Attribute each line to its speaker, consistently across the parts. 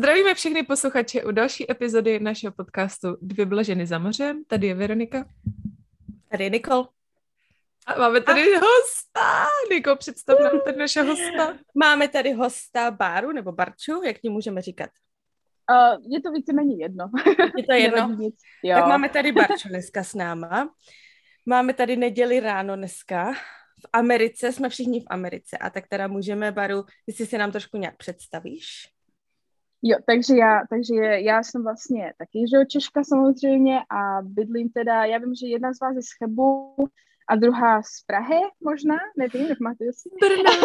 Speaker 1: Zdravíme všechny posluchače u další epizody našeho podcastu Dvě byla ženy za mořem. Tady je Veronika.
Speaker 2: Tady je Nikol.
Speaker 1: A máme tady a... hosta. Niko, představ nám tady našeho hosta.
Speaker 2: Máme tady hosta Báru, nebo Barču, jak ti můžeme říkat?
Speaker 3: Uh, je to víceméně jedno.
Speaker 2: Je to jedno? tak máme tady Barču dneska s náma. Máme tady neděli ráno dneska. V Americe, jsme všichni v Americe. A tak teda můžeme, Baru, jestli si nám trošku nějak představíš?
Speaker 3: Jo, takže já, takže já jsem vlastně taky, že Češka samozřejmě a bydlím teda, já vím, že jedna z vás je z Chebu a druhá z Prahy možná, nevím, jak máte si.
Speaker 1: Brno.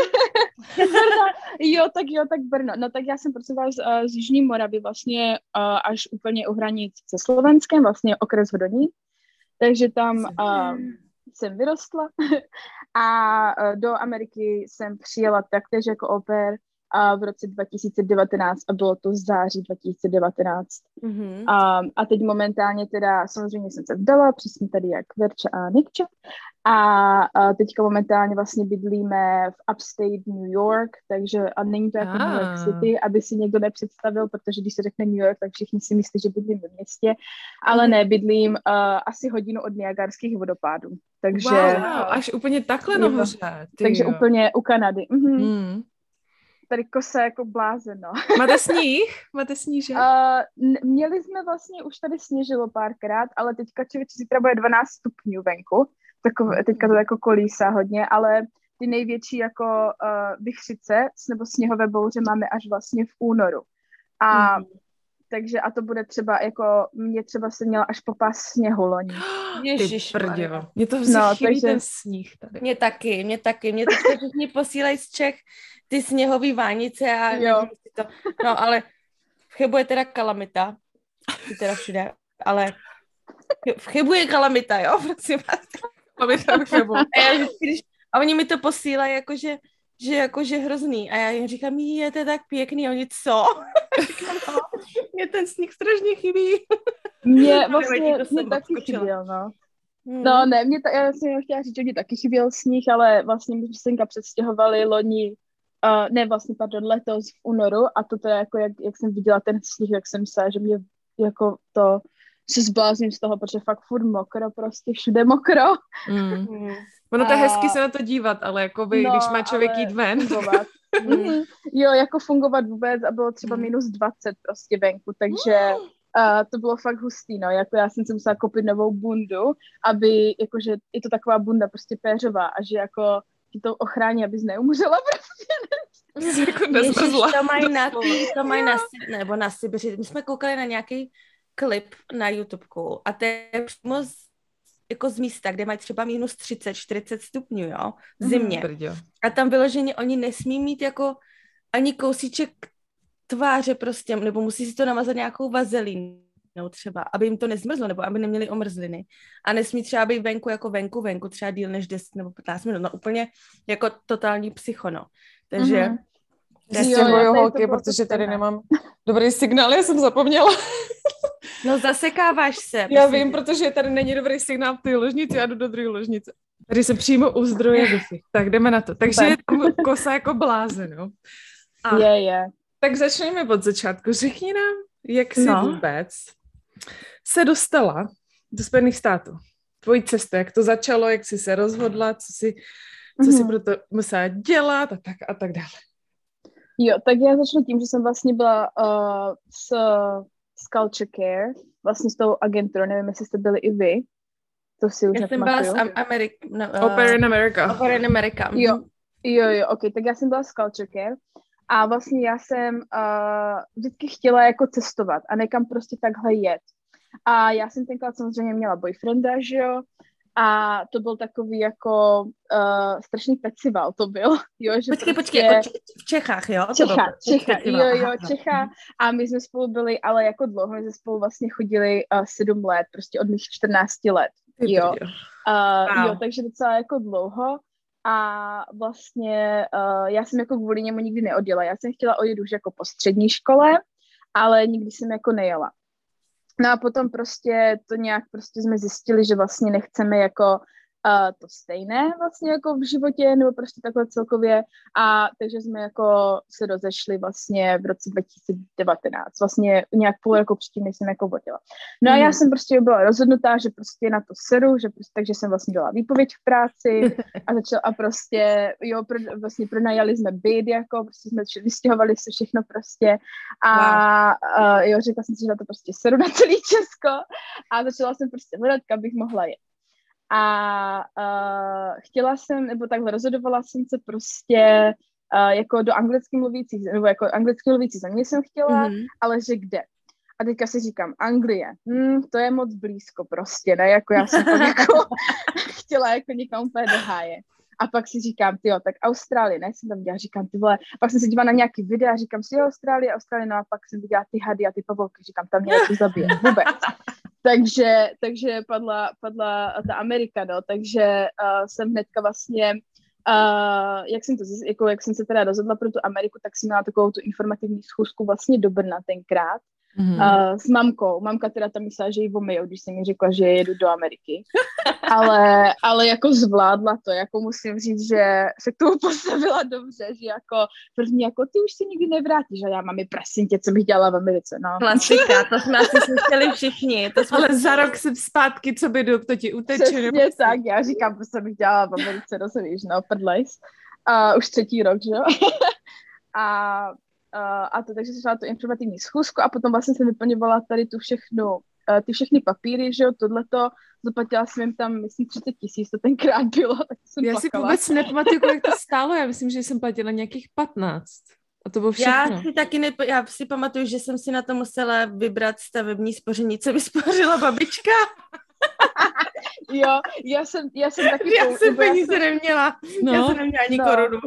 Speaker 3: Brno. Jo, tak jo, tak Brno. No tak já jsem prostě vás uh, z Jižní Moravy vlastně uh, až úplně u hranic se Slovenskem, vlastně okres Hodonín. Takže tam uh, jsem vyrostla a do Ameriky jsem přijela taktéž jako oper a v roce 2019 a bylo to z září 2019. Mm-hmm. A, a teď momentálně teda samozřejmě jsem se vdala, přesně tady jak Verča a Nikča a, a teďka momentálně vlastně bydlíme v upstate New York, takže a není to jako ah. New York City, aby si někdo nepředstavil, protože když se řekne New York, tak všichni si myslí, že bydlím ve městě, ale mm. ne, bydlím uh, asi hodinu od Niagarských vodopádů. Takže,
Speaker 1: wow, až úplně takhle nahoře.
Speaker 3: Takže jo. úplně u Kanady. Mm-hmm. Mm tady kose jako blázen, no.
Speaker 1: Máte sníh? Máte sníh, že?
Speaker 3: Uh, měli jsme vlastně, už tady sněžilo párkrát, ale teďka člověk zítra bude 12 stupňů venku, takové, teďka to jako kolísá hodně, ale ty největší jako uh, vychřice nebo sněhové bouře máme až vlastně v únoru. A mm takže a to bude třeba jako, mě třeba se měla až popás sněhu loni.
Speaker 1: Ježiš. Mě to no, takže... ten sníh tady.
Speaker 2: Mě taky, mě taky. Mě teď všichni posílají z Čech ty sněhové vánice a jo. to. No, ale v Chebu je teda kalamita. Je teda všude, ale v Chebu je kalamita, jo, prosím vás.
Speaker 1: Kalamita v Chebu.
Speaker 2: A, já když, a oni mi to posílají, jakože že jakože hrozný. A já jim říkám, je to tak pěkný, a oni co? no, mě ten sníh strašně chybí.
Speaker 3: Mě vlastně, mě taky chyběl, no. Hmm. No ne, mě ta, já jsem chtěla říct, že mě taky chyběl sníh, ale vlastně my jsme se předstěhovali loni, uh, ne vlastně, pardon, letos v únoru a to teda jako, jak, jak jsem viděla ten sníh, jak jsem se, že mě jako to se zblázním z toho, protože fakt furt mokro, prostě všude mokro. Mm.
Speaker 1: Ono to je hezky se na to dívat, ale jako by, no, když má člověk jít ven.
Speaker 3: Mm. Jo, jako fungovat vůbec a bylo třeba mm. minus 20 prostě venku, takže uh, to bylo fakt hustý, no, jako já jsem si musela koupit novou bundu, aby, jakože je to taková bunda prostě péřová a že jako ti to ochrání, abys neumřela prostě.
Speaker 1: jako
Speaker 2: Ježiš, to mají na, to mají na, nebo na Sibiři. My jsme koukali na nějaký klip na YouTubeku a to je přímo z, jako z místa, kde mají třeba minus 30, 40 stupňů, jo, v mhm. zimě. Mm, a tam vyloženě oni nesmí mít jako ani kousíček tváře prostě, nebo musí si to namazat nějakou vazelínou třeba, aby jim to nezmrzlo, nebo aby neměli omrzliny. A nesmí třeba být venku jako venku, venku třeba díl než 10 nebo 15 minut. No úplně jako totální psychono. Takže mm-hmm.
Speaker 1: Já stěhuju holky, protože tady nemám dobrý signál, já jsem zapomněla.
Speaker 2: No zasekáváš se.
Speaker 1: Já vím, protože tady není dobrý signál v té ložnici, já jdu do druhé ložnice. Tady jsem přímo u zdroje wi Tak jdeme na to. Takže je tam kosa jako blázen, jo?
Speaker 3: A, je, je.
Speaker 1: Tak začneme od začátku. Řekni nám, jak jsi no. vůbec se dostala do Spojených států. Tvojí cesta, jak to začalo, jak jsi se rozhodla, co jsi, co mm-hmm. jsi pro to musela dělat a tak a tak dále.
Speaker 3: Jo, tak já začnu tím, že jsem vlastně byla uh, s, s Culture Care, vlastně s tou agenturou, nevím, jestli jste byli i vy, to si už
Speaker 2: Já jsem byla s Amerik...
Speaker 1: No, uh, Opera in America.
Speaker 2: Opera in America.
Speaker 3: Jo, jo, jo, ok, tak já jsem byla s Culture Care a vlastně já jsem uh, vždycky chtěla jako cestovat a nekam prostě takhle jet. A já jsem tenkrát samozřejmě měla boyfrienda, že jo, a to byl takový jako uh, strašný festival to byl. Jo,
Speaker 2: že počkej, prostě... počkej, v Čechách, jo?
Speaker 3: Čecha, Čecha, jo, jo, Čecha. A my jsme spolu byli, ale jako dlouho, my jsme spolu vlastně chodili uh, sedm let, prostě od mých 14 let. Jo. Uh, wow. jo, takže docela jako dlouho. A vlastně uh, já jsem jako kvůli němu nikdy neodjela. Já jsem chtěla odjet už jako po střední škole, ale nikdy jsem jako nejela. No a potom prostě to nějak prostě jsme zjistili, že vlastně nechceme jako uh, to stejné vlastně jako v životě, nebo prostě takhle celkově. A takže jsme jako se rozešli vlastně v roce 2019, vlastně nějak půl roku předtím, než jsem jako vodila. No a já mhm. jsem prostě byla rozhodnutá, že prostě na to seru, že prostě, takže jsem vlastně dala výpověď v práci a začal a prostě, jo, pro, vlastně pronajali jsme byt, jako prostě jsme vystěhovali se všechno prostě a wow. uh, jo, řekla jsem si, že na to prostě seru na celý Česko a začala jsem prostě hledat, kam bych mohla jet. A uh, chtěla jsem, nebo takhle rozhodovala jsem se prostě uh, jako do anglicky mluvících, nebo jako anglicky mluvící země jsem chtěla, mm-hmm. ale že kde. A teďka si říkám, Anglie, hmm, to je moc blízko prostě, ne, jako já jsem to jako chtěla jako někam úplně do háje. A pak si říkám, ty tak Austrálie, ne, jsem tam dělala, říkám, ty vole, pak jsem se dívala na nějaký videa, říkám si, jo, Austrálie, Austrálie, no a pak jsem viděla ty hady a ty pavouky, říkám, tam mě to zabije, vůbec takže, takže padla, padla ta Amerika, no, takže uh, jsem hnedka vlastně, uh, jak, jsem to, jako, jak jsem se teda rozhodla pro tu Ameriku, tak jsem měla takovou tu informativní schůzku vlastně do Brna tenkrát, mm-hmm. uh, s mamkou. Mamka teda tam myslela, že ji vomijou, když jsem mi řekla, že jedu do Ameriky. ale, ale jako zvládla to, jako musím říct, že se k tomu postavila dobře, že jako první jako ty už se nikdy nevrátíš a já mám i prosím tě, co bych dělala v Americe, no.
Speaker 2: Klasika, to jsme asi slyšeli všichni. To jsme...
Speaker 1: Ale za rok jsem zpátky, co by jdu, to ti uteče.
Speaker 3: Přesně nebo... tak, já říkám, co bych dělala v Americe, víš, no, prdlejs. Uh, už třetí rok, že jo? a a to takže jsem šla tu informativní schůzku a potom vlastně jsem vyplňovala tady tu všechnu, uh, ty všechny papíry, že jo, tohleto, zaplatila jsem jim tam, myslím, 30 tisíc, to tenkrát bylo, tak jsem
Speaker 1: Já plakala. si vůbec nepamatuju, kolik to stálo, já myslím, že jsem platila nějakých 15. A to bylo všechno.
Speaker 2: Já si taky ne, já si pamatuju, že jsem si na to musela vybrat stavební spoření, co vyspořila babička.
Speaker 3: jo, já jsem, já jsem taky...
Speaker 2: Já jsem peníze jsem... neměla. No, já jsem neměla ani no. korunu.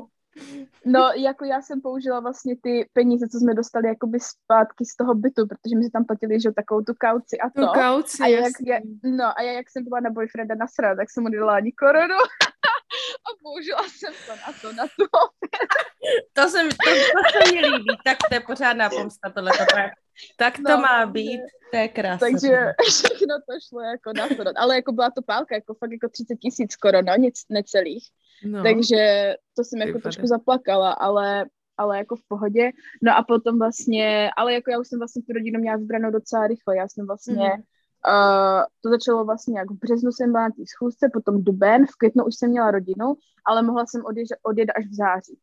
Speaker 3: No, jako já jsem použila vlastně ty peníze, co jsme dostali jakoby zpátky z toho bytu, protože my jsme tam platili, že takovou tu kauci a to.
Speaker 1: Tu kauci,
Speaker 3: a jak, já, no, a já, jak jsem byla na boyfrienda nasrala, tak jsem mu dala ani korunu a použila jsem to na to, na to.
Speaker 2: to, se, to, to se mi líbí, tak to je pořádná pomsta tohle. Tak to no, má být, to je krásné.
Speaker 3: Takže všechno to šlo jako na to, ale jako byla to pálka, jako fakt jako 30 tisíc skoro, no, nic necelých. No. Takže to jsem jako trošku zaplakala, ale, ale jako v pohodě. No a potom vlastně, ale jako já už jsem vlastně tu rodinu měla vybranou docela rychle. Já jsem vlastně, mm. uh, to začalo vlastně jako v březnu jsem byla na té schůzce, potom duben, v květnu už jsem měla rodinu, ale mohla jsem odjet, odjet až v září.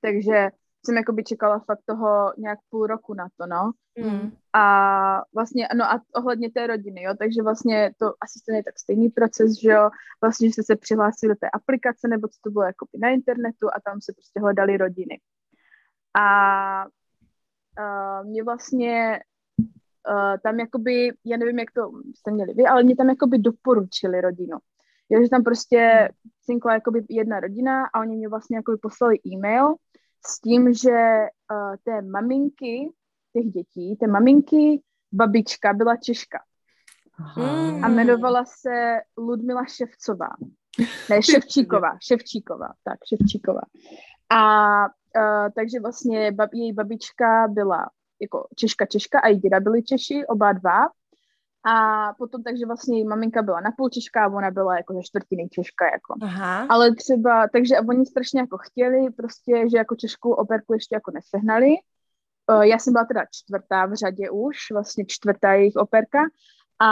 Speaker 3: Takže jsem jako by čekala fakt toho nějak půl roku na to, no. Mm. A vlastně, no a ohledně té rodiny, jo, takže vlastně to asi stejně tak stejný proces, že jo, vlastně, že jste se přihlásili do té aplikace, nebo co to bylo jako na internetu a tam se prostě hledali rodiny. A uh, mě vlastně uh, tam jakoby, já nevím, jak to jste měli vy, ale mě tam jakoby doporučili rodinu. Jo, že tam prostě cinkla jakoby jedna rodina a oni mě vlastně jakoby poslali e-mail, s tím, že uh, té maminky těch dětí, té maminky, babička byla Češka. Aha. A jmenovala se Ludmila Ševcová. Ne, Ševčíková, Ševčíková, tak, Ševčíková. A uh, takže vlastně bab, její babička byla jako Češka, Češka a její děda byli Češi, oba dva. A potom takže vlastně její maminka byla napůl Češka a ona byla jako ze čtvrtiny Češka. Jako. Aha. Ale třeba, takže oni strašně jako chtěli prostě, že jako Češku operku ještě jako nesehnali. Uh, já jsem byla teda čtvrtá v řadě už, vlastně čtvrtá jejich operka a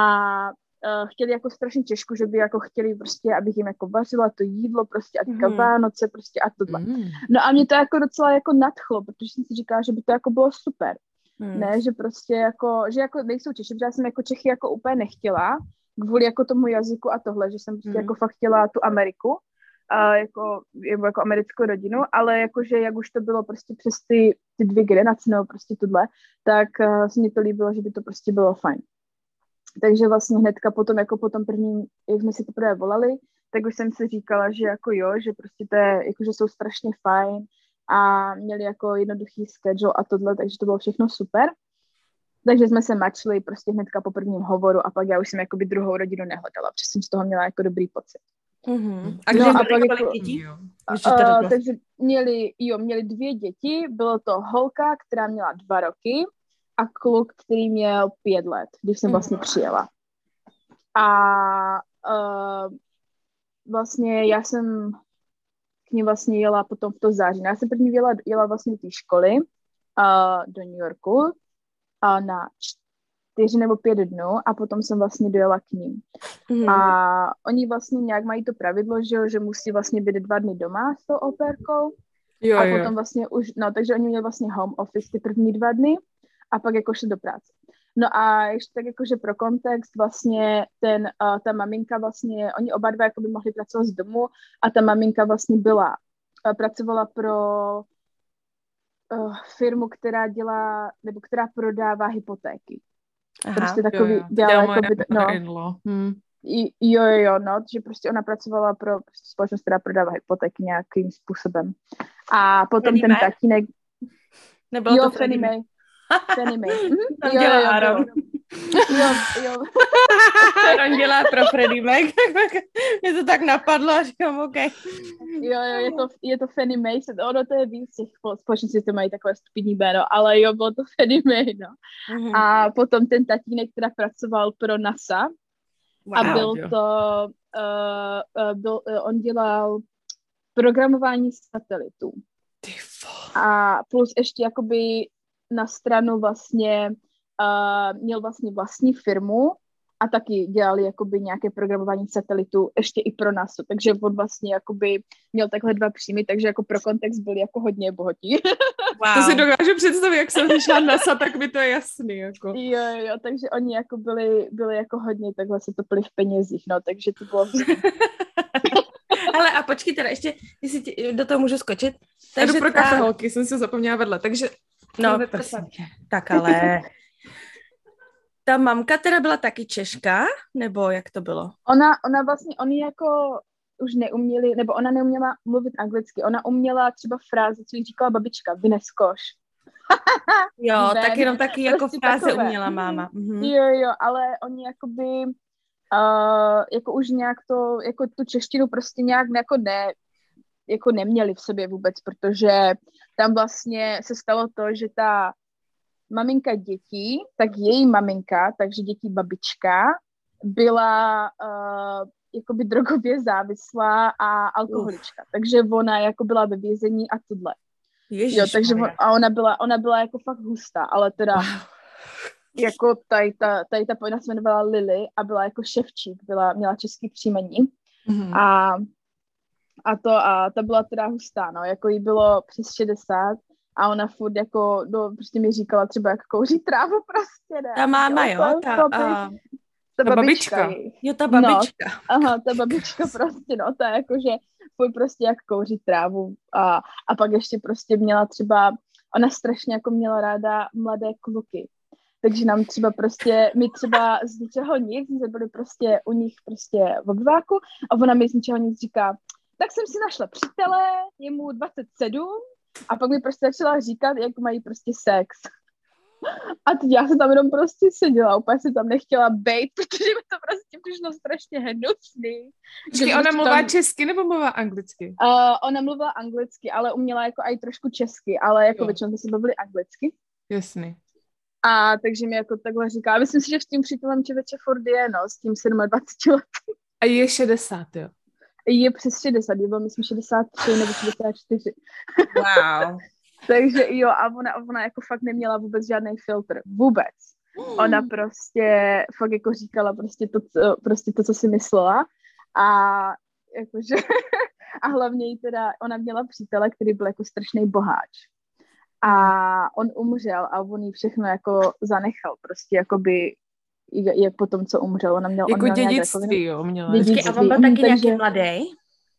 Speaker 3: uh, chtěli jako strašně Češku, že by jako chtěli prostě, abych jim jako vařila to jídlo prostě a teďka mm. Vánoce prostě a tohle. Mm. No a mě to jako docela jako nadchlo, protože jsem si říkala, že by to jako bylo super. Hmm. Ne, že prostě jako, že jako nejsou Češi, protože já jsem jako Čechy jako úplně nechtěla, kvůli jako tomu jazyku a tohle, že jsem prostě hmm. jako fakt chtěla tu Ameriku, a jako, jako, jako americkou rodinu, ale jakože jak už to bylo prostě přes ty, ty dvě generace nebo prostě tohle, tak uh, se mi to líbilo, že by to prostě bylo fajn. Takže vlastně hnedka potom, jako potom první, jak jsme si to prvé volali, tak už jsem si říkala, že jako jo, že prostě to je, jako že jsou strašně fajn, a měli jako jednoduchý schedule a tohle, takže to bylo všechno super. Takže jsme se mačili prostě hnedka po prvním hovoru a pak já už jsem jakoby druhou rodinu nehledala, protože jsem z toho měla jako dobrý pocit.
Speaker 2: Mm-hmm. A kde no, a pak jako, dětí?
Speaker 3: Uh, takže měli, jo, měli dvě děti, bylo to holka, která měla dva roky a kluk, který měl pět let, když jsem vlastně mm-hmm. přijela. A uh, vlastně já jsem k ní vlastně jela potom v to září. No, já jsem první jela, jela vlastně do té školy uh, do New Yorku uh, na čtyři nebo pět dnů a potom jsem vlastně dojela k ním. Mm. A oni vlastně nějak mají to pravidlo, že, že musí vlastně být dva dny doma s tou operkou. Jo, a jo. potom vlastně už, no takže oni měli vlastně home office ty první dva dny a pak jako šli do práce. No a ještě tak jakože pro kontext, vlastně ten, uh, ta maminka vlastně, oni oba dva jako by mohli pracovat z domu a ta maminka vlastně byla, uh, pracovala pro uh, firmu, která dělá, nebo která prodává hypotéky. Aha, prostě takový,
Speaker 1: jo, jo.
Speaker 3: dělala
Speaker 1: jako
Speaker 3: by, no, hmm. jo, jo, jo, no, že prostě ona pracovala pro prostě společnost, která prodává hypotéky nějakým způsobem. A potom Fanny ten tatínek...
Speaker 2: Nebylo jo, to Fanny Mae.
Speaker 3: Fanny Mae. Mm-hmm.
Speaker 2: Tam jo, dělá jo, Aaron.
Speaker 3: Jo, jo.
Speaker 2: Aaron dělá pro Freddie Mac. Mě to tak napadlo a říkám, OK.
Speaker 3: Jo, jo, je to, je to Fanny Mae. Ono to je víc těch společností, to mají takové stupidní jméno, ale jo, bylo to Fanny Mae, no. Mm-hmm. A potom ten tatínek, která pracoval pro NASA, Wow, a byl jo. to, uh, uh, byl, uh, on dělal programování satelitů. A plus ještě jakoby na stranu vlastně uh, měl vlastně vlastní firmu a taky dělali jakoby nějaké programování satelitu ještě i pro nás. Takže on vlastně jakoby měl takhle dva příjmy, takže jako pro kontext byl jako hodně bohatí.
Speaker 1: Wow. To si dokážu představit, jak jsem slyšela NASA, tak mi to je jasný. Jako.
Speaker 3: Jo, jo, takže oni jako byli, byli jako hodně takhle se topili v penězích, no, takže to bylo
Speaker 2: Ale a počkej teda, ještě, jestli ti, do toho můžu skočit.
Speaker 1: Takže pro ta... holky, jsem si zapomněla vedle, takže...
Speaker 2: No, tak ale ta mamka teda byla taky Češka, nebo jak to bylo?
Speaker 3: Ona, ona vlastně, oni jako už neuměli, nebo ona neuměla mluvit anglicky, ona uměla třeba fráze, co jí říkala babička, vyneskoš.
Speaker 2: jo, tak jenom taky jako prostě fráze takové. uměla máma.
Speaker 3: Mhm. Jo, jo, ale oni jakoby uh, jako už nějak to, jako tu češtinu prostě nějak jako ne, jako neměli v sobě vůbec, protože tam vlastně se stalo to, že ta maminka dětí, tak její maminka, takže dětí babička, byla uh, jakoby drogově závislá a alkoholička. Uf. Takže ona jako byla ve vězení a tohle. Ježiš, jo, takže on, a ona byla, ona byla jako fakt hustá, ale teda jako tady ta, tady ta pojena se jmenovala Lily a byla jako ševčík, byla, měla český příjmení mm-hmm. a, a to a ta byla teda hustá, no, jako jí bylo přes 60 a ona furt jako, no, prostě mi říkala třeba, jak kouří trávu prostě, ne.
Speaker 2: Ta máma, jo, jo ta, ta,
Speaker 1: ta, ta babička. babička.
Speaker 2: Jo, ta babička.
Speaker 3: No, aha, ta babička prostě, no, ta jako, že furt prostě jak kouří trávu a, a pak ještě prostě měla třeba, ona strašně jako měla ráda mladé kluky. Takže nám třeba prostě, my třeba z ničeho nic, jsme byli prostě u nich prostě v obváku a ona mi z ničeho nic říká, tak jsem si našla přítele, je mu 27 a pak mi prostě začala říkat, jak mají prostě sex. A teď já jsem tam jenom prostě seděla, úplně jsem tam nechtěla být, protože mi to prostě přišlo strašně hnusný.
Speaker 1: Počkej, ona prostě mluvá tam... česky nebo mluvá anglicky?
Speaker 3: Uh, ona mluvila anglicky, ale uměla jako i trošku česky, ale jako jo. většinou se bavili anglicky.
Speaker 1: Jasný.
Speaker 3: A takže mi jako takhle říká, myslím si, že s tím přítelem člověče furt je, no, s tím 27 lety.
Speaker 1: A je 60, jo?
Speaker 3: Je přes 60, je bylo myslím 63 nebo 64.
Speaker 2: Wow.
Speaker 3: Takže jo, a ona, ona jako fakt neměla vůbec žádný filtr. Vůbec. Mm. Ona prostě fakt jako říkala prostě to, co, prostě to, co si myslela. A jakože, a hlavně jí teda, ona měla přítele, který byl jako strašný boháč. A on umřel a on jí všechno jako zanechal, prostě jakoby jak po tom, co umřel. Ona měla,
Speaker 1: jako
Speaker 3: on
Speaker 1: měl dědictví, jo, měla.
Speaker 2: Dědictví. A on byl taky takže, nějaký mladý?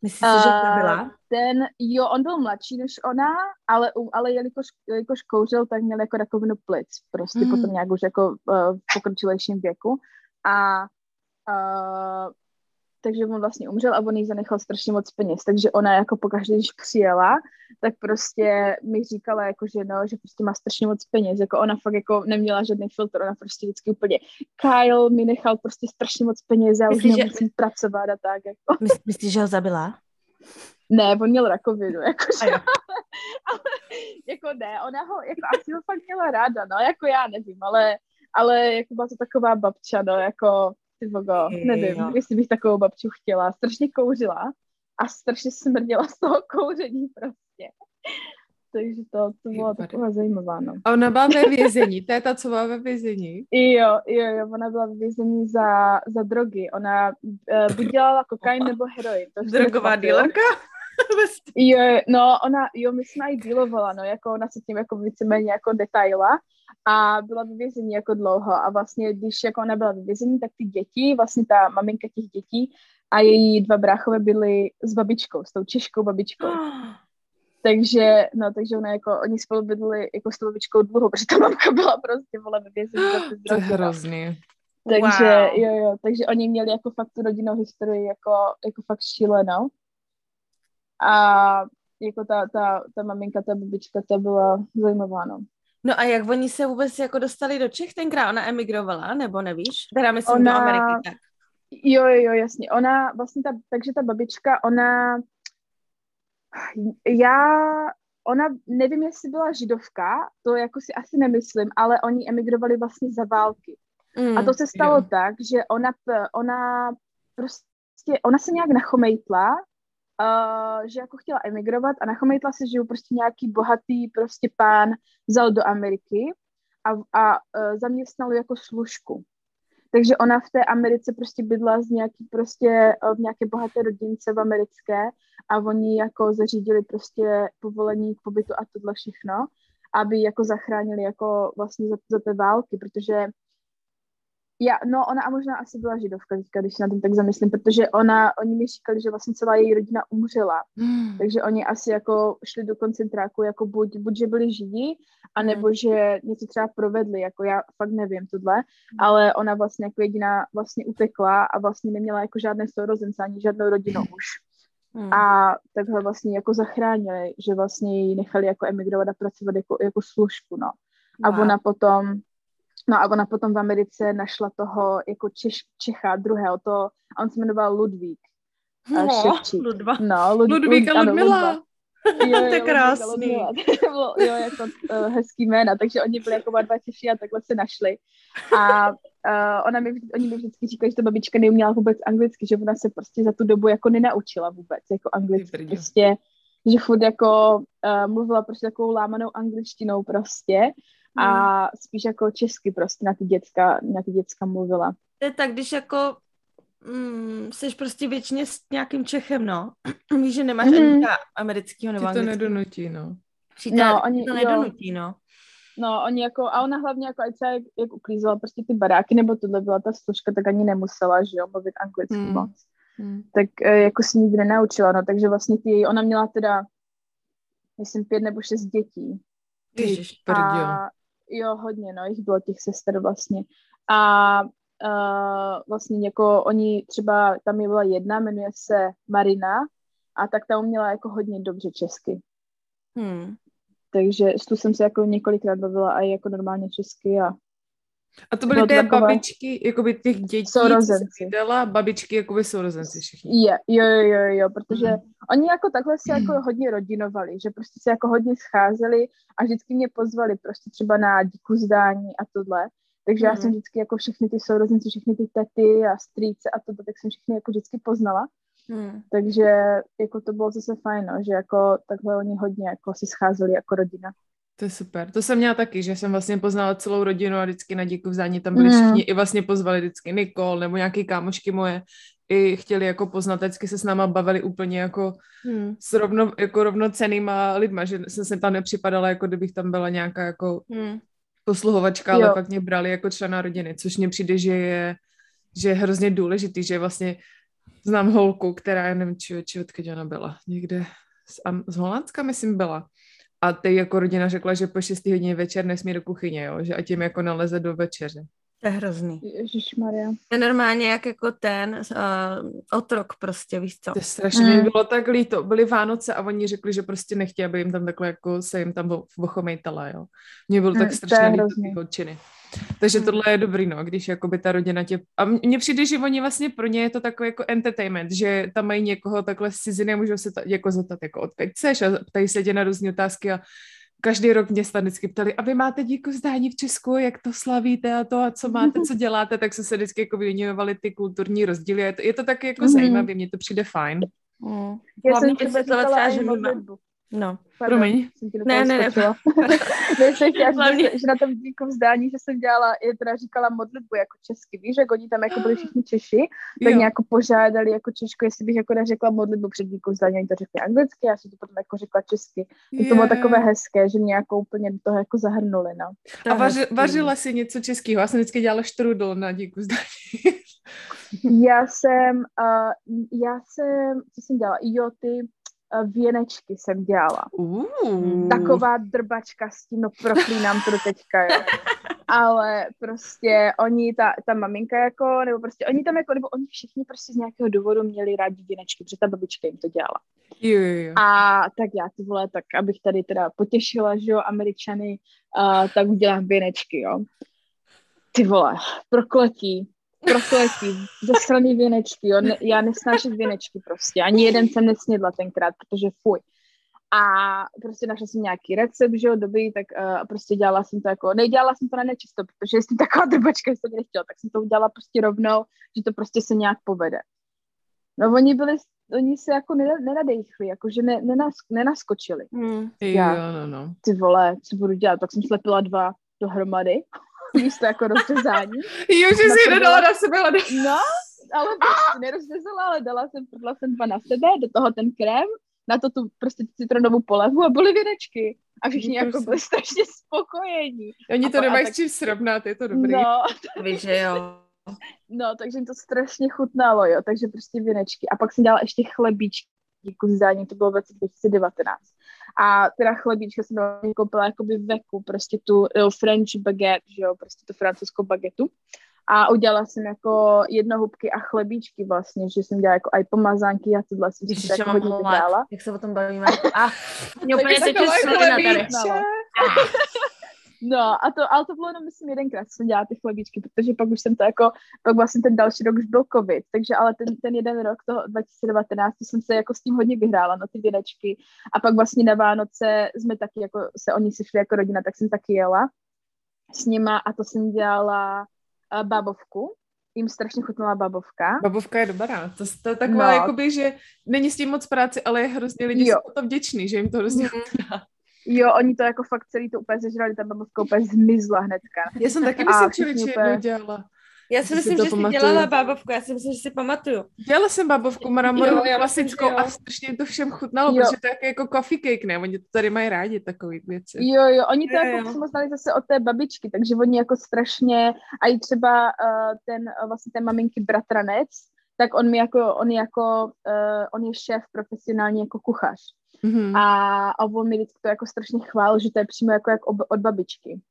Speaker 2: Myslíš uh, že to byla?
Speaker 3: Ten, jo, on byl mladší než ona, ale, ale jelikož, jelikož kouřil, tak měl jako rakovinu plic, prostě mm. potom nějak už jako uh, v pokročilejším věku. A uh, takže on vlastně umřel a on jí zanechal strašně moc peněz, takže ona jako pokaždé, když přijela, tak prostě mi říkala jako, že no, že prostě má strašně moc peněz, jako ona fakt jako neměla žádný filtr, ona prostě vždycky úplně, Kyle mi nechal prostě strašně moc peněz, já už nemusím že... pracovat a tak, jako.
Speaker 2: Myslíš, myslí, že ho zabila?
Speaker 3: Ne, on měl rakovinu, jakože, ale, jako ne, ona ho, jako asi ho fakt měla ráda, no, jako já nevím, ale, ale jako byla to taková babča, no, jako, ty vogo, nevím, jo. jestli bych takovou babču chtěla. Strašně kouřila a strašně smrděla z toho kouření prostě. Takže to, to bylo takové zajímavé. No.
Speaker 1: A ona byla ve vězení, to je ta, co byla ve vězení?
Speaker 3: Jo, jo, jo, ona byla ve vězení za, za drogy. Ona uh, buď dělala kokain nebo heroin. To
Speaker 1: Drogová dílerka?
Speaker 3: jo, no, ona, jo, my jsme ji dílovala, no, jako ona se tím jako víceméně jako detaila a byla ve vězení jako dlouho a vlastně, když jako ona byla ve vězení, tak ty děti, vlastně ta maminka těch dětí a její dva bráchové byly s babičkou, s tou češkou babičkou. Takže, no, takže ona jako, oni spolu bydleli jako s tou babičkou dlouho, protože ta mamka byla prostě, vole, ve vězení
Speaker 1: To je hrozný.
Speaker 3: Takže, wow. jo, jo, takže oni měli jako fakt tu rodinnou historii jako, jako fakt šílenou. A jako ta, ta, ta maminka, ta babička, to byla zajímavá, no.
Speaker 2: No a jak oni se vůbec jako dostali do Čech tenkrát? Ona emigrovala, nebo nevíš? Teda myslím ona... do Ameriky, tak.
Speaker 3: Jo, jo, jo, jasně. Ona vlastně ta, takže ta babička, ona já, ona, nevím, jestli byla židovka, to jako si asi nemyslím, ale oni emigrovali vlastně za války. Mm, a to se stalo jo. tak, že ona, ona prostě, ona se nějak nachomejtla, uh, že jako chtěla emigrovat a nachomejtla se, že ju prostě nějaký bohatý prostě pán vzal do Ameriky a, a uh, zaměstnal jako služku. Takže ona v té Americe prostě bydla z nějaký prostě v nějaké bohaté rodince v americké a oni jako zařídili prostě povolení k pobytu a tohle všechno, aby jako zachránili jako vlastně za, za té války, protože já, no ona a možná asi byla židovka teďka, když se na tom tak zamyslím, protože ona, oni mi říkali, že vlastně celá její rodina umřela, mm. takže oni asi jako šli do koncentráku, jako buď, buď že byli židi, anebo mm. že něco třeba provedli, jako já fakt nevím tohle, mm. ale ona vlastně jako jediná vlastně utekla a vlastně neměla jako žádné sourozence, ani žádnou rodinu už. Mm. A takhle vlastně jako zachránili, že vlastně ji nechali jako emigrovat a pracovat jako, jako služku, no. A wow. ona potom No a ona potom v Americe našla toho jako Češ, Čecha druhého, to, a on se jmenoval Ludvík.
Speaker 2: No, Ludva.
Speaker 3: No, Lud,
Speaker 1: Ludvík a Ludmila.
Speaker 3: Jo, jo,
Speaker 1: to je krásný.
Speaker 3: bylo, jo, jako uh, hezký jména, takže oni byli jako dva Češi a takhle se našli. A uh, ona mi, oni mi vždycky říkali, že ta babička neuměla vůbec anglicky, že ona se prostě za tu dobu jako nenaučila vůbec jako anglicky. Prostě, že furt jako uh, mluvila prostě takovou lámanou angličtinou prostě a hmm. spíš jako česky prostě na ty děcka, na ty děcka mluvila.
Speaker 2: To je tak, když jako mm, jsi prostě většině s nějakým Čechem, no. Víš, že nemáš mm. ani amerického nebo
Speaker 1: Ti to nedonutí, no.
Speaker 2: Přítel, no, oni, to nedonutí, no.
Speaker 3: No, oni jako, a ona hlavně jako, ať se jak, jak uklízela prostě ty baráky, nebo tohle byla ta služka, tak ani nemusela, že jo, mluvit anglicky mm. moc. Mm. Tak e, jako si nikdy nenaučila, no, takže vlastně ty, ona měla teda, myslím, pět nebo šest dětí.
Speaker 1: Ježiš, a,
Speaker 3: jo, hodně, no, jich bylo těch sester vlastně. A uh, vlastně jako oni třeba, tam je byla jedna, jmenuje se Marina a tak ta uměla jako hodně dobře česky. Hmm. Takže s tu jsem se jako několikrát bavila a jako normálně česky a
Speaker 1: a to byly ty takové... babičky, jakoby těch dětí, sourozenci. Dala, babičky, jakoby sourozenci všichni.
Speaker 3: Je, jo, jo, jo, jo, protože mm. oni jako takhle se jako hodně rodinovali, že prostě se jako hodně scházeli a vždycky mě pozvali prostě třeba na díku zdání a tohle. Takže mm. já jsem mhm. vždycky jako všechny ty sourozenci, všechny ty tety a strýce a to, tak jsem všechny jako vždycky poznala. Mm. Takže jako to bylo zase fajn, no, že jako takhle oni hodně jako si scházeli jako rodina.
Speaker 1: To je super. To jsem měla taky, že jsem vlastně poznala celou rodinu a vždycky na díku vzdání tam byli mm. všichni i vlastně pozvali vždycky Nikol nebo nějaký kámošky moje i chtěli jako poznat, vždycky se s náma bavili úplně jako mm. s rovno, jako rovnocenýma lidma, že jsem se tam nepřipadala, jako kdybych tam byla nějaká jako mm. posluhovačka, ale jo. pak mě brali jako člena rodiny, což mně přijde, že je, že je hrozně důležitý, že vlastně znám holku, která, já nevím, či, či odkud ona byla, někde z, z Holandska, myslím, byla a teď jako rodina řekla, že po 6 hodině večer nesmí do kuchyně, jo? že a tím jako naleze do večeře.
Speaker 2: To je hrozný.
Speaker 3: Ježišmarja.
Speaker 2: To je normálně jak jako ten uh, otrok prostě, víš co.
Speaker 1: To je strašně, mm. bylo tak líto. Byly Vánoce a oni řekli, že prostě nechtějí, aby jim tam takhle jako se jim tam vochomejtala, jo. Mně bylo mm, tak strašně líto ty. Takže hmm. tohle je dobrý, no, když jakoby ta rodina tě... A mně přijde, že oni vlastně pro ně je to takový jako entertainment, že tam mají někoho takhle z ciziny, můžou se ta, jako zeptat, jako odkud chceš a ptají se tě na různé otázky a každý rok mě se vždycky ptali, a vy máte díku zdání v Česku, jak to slavíte a to a co máte, co děláte, tak se se vždycky jako vyměňovali ty kulturní rozdíly. Je to, je to taky jako mm-hmm. zajímavé, mně to přijde fajn.
Speaker 2: Mm. Já Hlavně jsem vysvětlovat třeba, že.
Speaker 1: No. Pardon, Promiň.
Speaker 2: Ne, ne, ne.
Speaker 3: ne jsem chtěla, Hlavně... že, že, na tom díku vzdání, že jsem dělala, je teda říkala modlitbu jako česky, víš, jak oni tam jako byli všichni Češi, tak mě jako požádali jako Češko, jestli bych jako neřekla modlitbu před díku vzdání, oni to řekli anglicky, já jsem to potom jako řekla česky. Yeah. To bylo takové hezké, že mě jako úplně do toho jako zahrnuli, no.
Speaker 1: A vaři, vařila si něco českého? Já jsem vždycky dělala štrudl na díku vzdání.
Speaker 3: já jsem, uh, já jsem, co jsem dělala, jo, ty věnečky jsem dělala. Uh. Taková drbačka s tím, no proklínám to teďka, jo. Ale prostě oni, ta, ta maminka jako, nebo prostě oni tam jako, nebo oni všichni prostě z nějakého důvodu měli rádi věnečky, protože ta babička jim to dělala.
Speaker 1: Jo, jo.
Speaker 3: A tak já ty vole, tak abych tady teda potěšila, že jo, američany, uh, tak udělám věnečky, jo. Ty vole, prokletí, prokletí, zasraný věnečky, jo. Ne, já nesnáším věnečky prostě. Ani jeden jsem nesnědla tenkrát, protože fuj. A prostě našla jsem nějaký recept, že jo, doby, tak uh, prostě dělala jsem to jako, nedělala jsem to na nečisto, protože jestli taková drbačka jsem nechtěla, tak jsem to udělala prostě rovnou, že to prostě se nějak povede. No oni byli, oni se jako nenadechli, jakože ne, nenas, nenaskočili.
Speaker 1: Mm. Já, jo, no, no.
Speaker 3: Ty vole, co budu dělat, tak jsem slepila dva dohromady místo jako rozřezání.
Speaker 1: jo, že jsi nedala na sebe
Speaker 3: ale... No, ale prostě nerozřezala, ale dala jsem, prdla jsem dva na sebe, do toho ten krém, na to tu prostě citronovou polevu a byly věnečky. A všichni jako byli strašně spokojení.
Speaker 1: Oni to nemají tak... s čím srovnat, je to dobrý.
Speaker 3: No,
Speaker 2: Víš, že jo.
Speaker 3: No, takže jim to strašně chutnalo, jo, takže prostě věnečky. A pak jsem dělala ještě chlebíčky díku zdání, to bylo v roce 2019. A teda chlebíčka jsem koupila jakoby veku, prostě tu jo, French baguette, že jo, prostě tu francouzskou bagetu. A udělala jsem jako jednohubky a chlebíčky vlastně, že jsem dělala jako aj pomazánky a tohle jsem si jako hodně vydála.
Speaker 2: Jak se o tom bavíme. A mě úplně se tady.
Speaker 3: No a to, ale to bylo jenom myslím jedenkrát, jsem dělala ty chlebíčky, protože pak už jsem to jako, pak vlastně ten další rok už byl covid, takže ale ten, ten jeden rok toho 2019 jsem se jako s tím hodně vyhrála na ty věnečky a pak vlastně na Vánoce jsme taky jako se oni sešli jako rodina, tak jsem taky jela s nima a to jsem dělala uh, bábovku, jim strašně chutnala babovka.
Speaker 1: Babovka je dobrá. To, to je taková, no. jakoby, že není s tím moc práce, ale je hrozně lidi jo. jsou to vděční, že jim to hrozně mm. chutná.
Speaker 3: Jo, oni to jako fakt celý to úplně zežrali, ta babovka úplně zmizla hnedka.
Speaker 1: Já jsem taky myslím, že většinou úplně... dělala.
Speaker 2: Já si myslím, že jsi dělala bábovku, já si myslím, že si pamatuju.
Speaker 1: Dělala jsem bábovku maramorovou klasickou a strašně to všem chutnalo, jo. protože to je jako, coffee cake, ne? Oni to tady mají rádi takové věci.
Speaker 3: Jo, jo, oni to jo, jako jo. znali zase od té babičky, takže oni jako strašně, a i třeba uh, ten, uh, vlastně ten maminky bratranec, tak on mi jako, on jako, uh, on je šéf profesionální jako kuchař. Mm-hmm. A, a on mi vždycky to jako strašně chválil, že to je přímo jako jak ob, od babičky.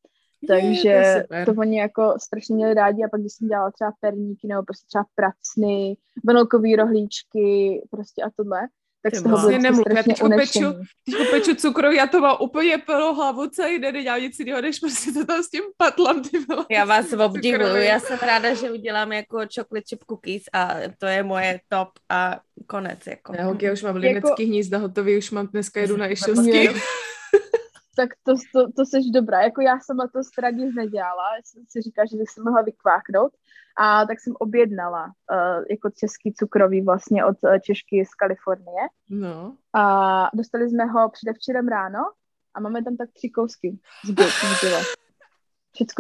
Speaker 3: Takže je, to, to oni jako strašně měli rádi a pak když jsem dělala třeba perníky nebo prostě třeba pracny, vanilkový rohlíčky prostě a tohle, tak z toho vlastně
Speaker 1: nemluv, já teďko peču, teďko peču cukroví, já to mám úplně plnou hlavu celý den, nedělám nic jiného, než prostě to tam s tím patlam, ty bylo.
Speaker 2: Já vás obdivuju, já jsem ráda, že udělám jako chocolate chip cookies a to je moje top a konec, jako.
Speaker 1: Já, já už mám jako... limecký hnízda hotový, už mám dneska jedu na išovský.
Speaker 3: Tak to, to, to seš dobrá. Jako já jsem to stradně nedělala, já jsem si říkala, že bych se mohla vykváknout, a tak jsem objednala uh, jako český cukrový vlastně od uh, Češky z Kalifornie.
Speaker 1: No.
Speaker 3: A dostali jsme ho předevčerem ráno a máme tam tak tři kousky z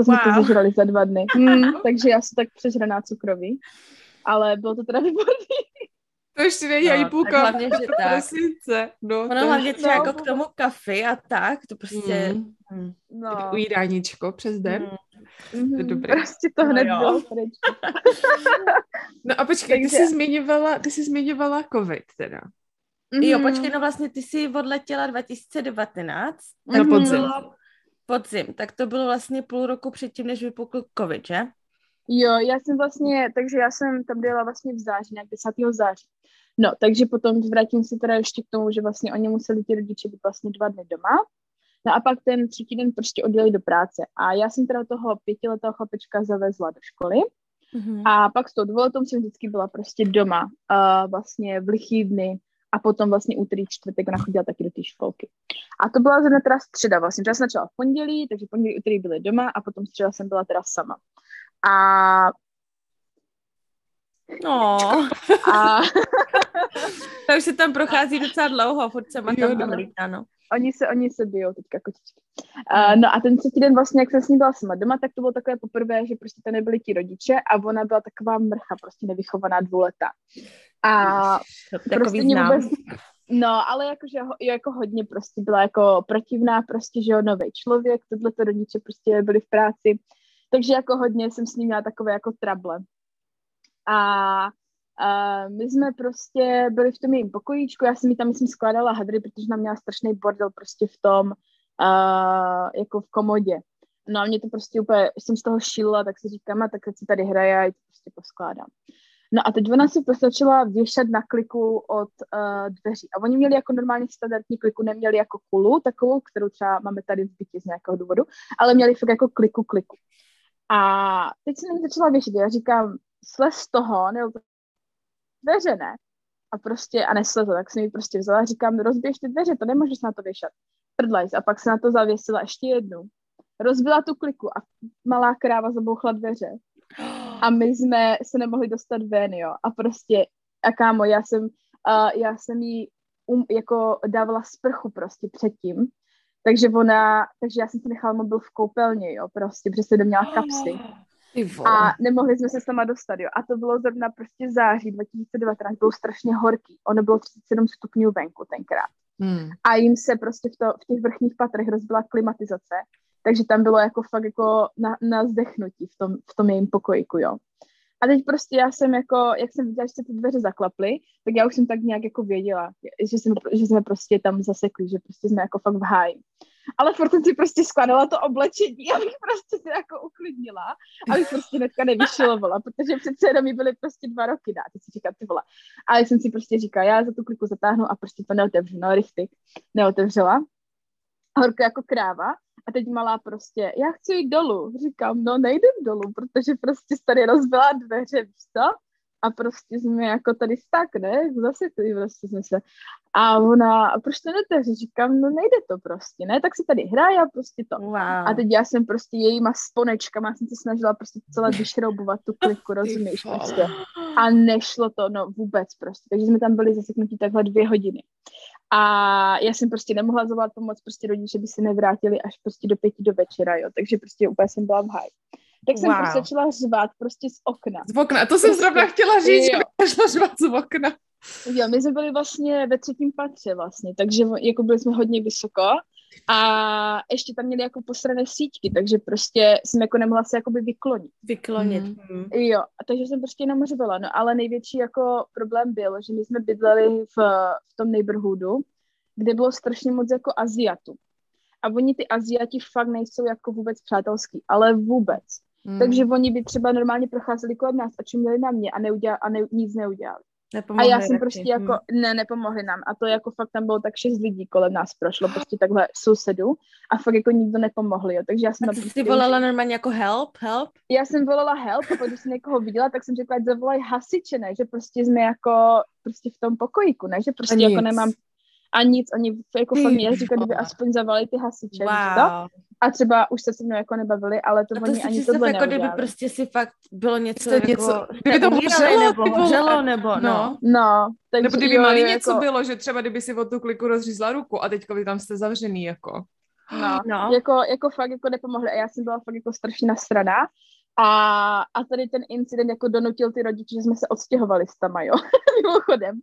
Speaker 3: jsme wow. to zežrali za dva dny. Hmm, takže já jsem tak přežraná cukroví. Ale bylo to teda výborný.
Speaker 1: To ještě není no, ani půlka.
Speaker 2: Hlavně, že tak. No, ono to hlavně třeba no, jako k tomu kafi a tak, to prostě... Mm.
Speaker 1: Mm. No. Ujídáníčko přes den. Mm.
Speaker 3: Mm-hmm, to dobré. Prostě to hned no, bylo pryč.
Speaker 1: no a počkej, Takže... ty jsi zmiňovala, ty jsi zmiňovala covid teda.
Speaker 2: Mm-hmm. Jo, počkej, no vlastně ty jsi odletěla 2019.
Speaker 1: Na podzim.
Speaker 2: podzim, tak to bylo vlastně půl roku předtím, než vypukl covid, že?
Speaker 3: Jo, já jsem vlastně, takže já jsem tam byla vlastně v září, nějak 10. září. No, takže potom vrátím se teda ještě k tomu, že vlastně oni museli ti rodiče být vlastně dva dny doma, No a pak ten třetí den prostě odjeli do práce. A já jsem teda toho pětiletého chlapečka zavezla do školy. Mm-hmm. A pak s tou dvouletou jsem vždycky byla prostě doma, uh, vlastně v lichý dny a potom vlastně úterý, čtvrtek ona chodila taky do té školky. A to byla zrovna teda středa vlastně. Já jsem začala v pondělí, takže pondělí, úterý byly doma a potom středa jsem byla teda sama. A
Speaker 2: No.
Speaker 3: a
Speaker 2: To už se tam prochází docela dlouho, furt se má tam tam
Speaker 1: no.
Speaker 2: no.
Speaker 3: oni se, oni se bijou teďka kočičky. Uh, no a ten třetí den vlastně, jak jsem s ní byla sama doma, tak to bylo takové poprvé, že prostě to nebyli ti rodiče a ona byla taková mrcha, prostě nevychovaná dvouletá. A
Speaker 2: Takový
Speaker 3: prostě mě vůbec, no, ale jakože jako hodně prostě byla jako protivná, prostě, že jo, nový člověk, tohle to rodiče prostě byli v práci, takže jako hodně jsem s ním měla takové jako trable. A a my jsme prostě byli v tom jejím pokojíčku, já jsem jí tam, myslím, skládala hadry, protože tam měla strašný bordel prostě v tom, uh, jako v komodě. No a mě to prostě úplně, jsem z toho šílela, tak si říkám, a tak si tady hraje a to prostě poskládám. No a teď ona si začala věšet na kliku od uh, dveří. A oni měli jako normálně standardní kliku, neměli jako kulu takovou, kterou třeba máme tady v bytě z nějakého důvodu, ale měli fakt jako kliku kliku. A teď jsem mi začala věšet, já říkám, slez z toho, nebo dveře, ne? A prostě, a nesle to, tak jsem ji prostě vzala a říkám, rozběž ty dveře, to nemůžeš na to věšat. Prdlajs. A pak se na to zavěsila ještě jednu. Rozbila tu kliku a malá kráva zabouchla dveře. A my jsme se nemohli dostat ven, jo. A prostě, a kámo, já jsem, uh, já jsem jí um, jako dávala sprchu prostě předtím. Takže ona, takže já jsem si nechala mobil v koupelně, jo, prostě, protože jsem měla kapsy. A nemohli jsme se sama dostat, jo. A to bylo zrovna prostě září 2019, bylo strašně horký. Ono bylo 37 stupňů venku tenkrát.
Speaker 1: Hmm.
Speaker 3: A jim se prostě v, to, v těch vrchních patrech rozbila klimatizace, takže tam bylo jako fakt jako na, na zdechnutí v tom, v tom jejím pokojíku, jo. A teď prostě já jsem jako, jak jsem viděla, že se ty dveře zaklaply, tak já už jsem tak nějak jako věděla, že jsme, že jsme prostě tam zasekli, že prostě jsme jako fakt v háji. Ale furt jsem si prostě skládala to oblečení, abych prostě se jako uklidnila, abych prostě hnedka nevyšilovala, protože přece jenom mi byly prostě dva roky, dá, si říkat ty vole. Ale jsem si prostě říkala, já za tu kliku zatáhnu a prostě to neotevřu, no richtig, neotevřela. Horko jako kráva a teď malá prostě, já chci jít dolů. Říkám, no nejdem dolů, protože prostě tady rozbila dveře, víš co? A prostě jsme jako tady stak, ne? Zase tady prostě jsme se. A ona, a proč to netevře? Říkám, no nejde to prostě, ne? Tak si tady hraje a prostě to.
Speaker 2: Wow.
Speaker 3: A teď já jsem prostě jejíma sponečkama, jsem se snažila prostě celé vyšroubovat tu kliku, rozumíš prostě. A nešlo to, no vůbec prostě. Takže jsme tam byli zaseknutí takhle dvě hodiny. A já jsem prostě nemohla zavolat pomoc, prostě rodiče by se nevrátili až prostě do pěti do večera, jo. Takže prostě úplně jsem byla v háji. Tak jsem
Speaker 2: Wow.
Speaker 3: prostě začala řvát prostě z okna.
Speaker 1: Z okna. To jsem
Speaker 3: Prostě-
Speaker 1: zrovna chtěla říct, že
Speaker 3: Jo.
Speaker 1: bych šla řvat z okna.
Speaker 3: Jo, my jsme byli vlastně ve třetím patře vlastně, takže jako byli jsme hodně vysoko a ještě tam měli jako posrané síťky, takže prostě jsem jako nemohla se jakoby vyklonit.
Speaker 2: Vyklonit. Mm.
Speaker 3: Jo, a takže jsem prostě jenom řvala, no ale největší jako problém byl, že my jsme bydleli v, v tom neighborhoodu, kde bylo strašně moc jako Aziatů. A oni ty Aziati fakt nejsou jako vůbec přátelský, ale vůbec.
Speaker 1: Hmm.
Speaker 3: Takže oni by třeba normálně procházeli kolem nás a čuměli na mě a, neudělali, a ne, nic neudělali. A
Speaker 2: Nepomohli
Speaker 3: já jsem
Speaker 2: radši.
Speaker 3: prostě jako, ne, nepomohli nám. A to jako fakt tam bylo tak šest lidí kolem nás prošlo, prostě takhle sousedů a fakt jako nikdo nepomohli, jo. Takže já jsem
Speaker 2: A ty
Speaker 3: prostě
Speaker 2: jsi volala normálně jako help, help?
Speaker 3: já jsem volala help a když jsem někoho viděla, tak jsem řekla, ať zavolají hasiče, ne, že prostě jsme jako prostě v tom pokojíku, ne, že prostě
Speaker 1: A
Speaker 3: jako
Speaker 1: nic.
Speaker 3: nemám a nic, oni jako fakt mě říkali, kdyby aspoň zavolali ty hasiče, víš to?
Speaker 2: Wow.
Speaker 3: A třeba už se se mnou jako nebavili, ale to
Speaker 2: A to
Speaker 3: oni ani tohle
Speaker 2: jako kdyby prostě si fakt bylo něco,
Speaker 1: Prostě
Speaker 2: jako,
Speaker 1: něco- kdyby to hořelo,
Speaker 2: nebo
Speaker 1: vole.
Speaker 2: hořelo, nebo no.
Speaker 1: No.
Speaker 3: No, takže
Speaker 1: Nebo kdyby
Speaker 3: jo,
Speaker 1: mali
Speaker 3: jo,
Speaker 1: něco
Speaker 3: jako,
Speaker 1: bylo, že třeba kdyby si od tu kliku rozřízla ruku a teďko vy tam jste zavřený, jako.
Speaker 3: No,
Speaker 2: No.
Speaker 3: Jako, jako fakt jako nepomohli a já jsem byla fakt jako strašně nasraná. A, a tady ten incident jako donutil ty rodiče, že jsme se odstěhovali s tama, jo, mimochodem.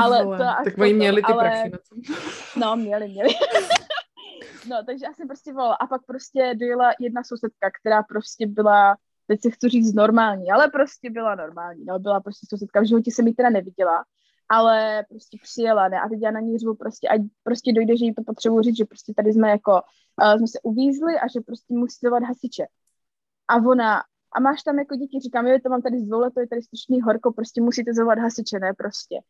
Speaker 3: Ale to až
Speaker 1: tak oni měli ty
Speaker 3: ale-
Speaker 1: prachy na tom.
Speaker 3: No, měli, měli. no, takže já jsem prostě volala. A pak prostě dojela jedna sousedka, která prostě byla, teď si chci říct normální, ale prostě byla normální. No, byla prostě sousedka. V životě jsem ji teda neviděla, ale prostě přijela, ne? A teď já na ní řvu prostě, ať prostě dojde, že jí to potřebuji říct, že prostě tady jsme jako, uh, jsme se uvízli a že prostě musí zavolat hasiče. A ona, a máš tam jako děti, říkám, jo, to mám tady z dvou to je tady strašný horko, prostě musíte zavolat hasiče, ne, prostě.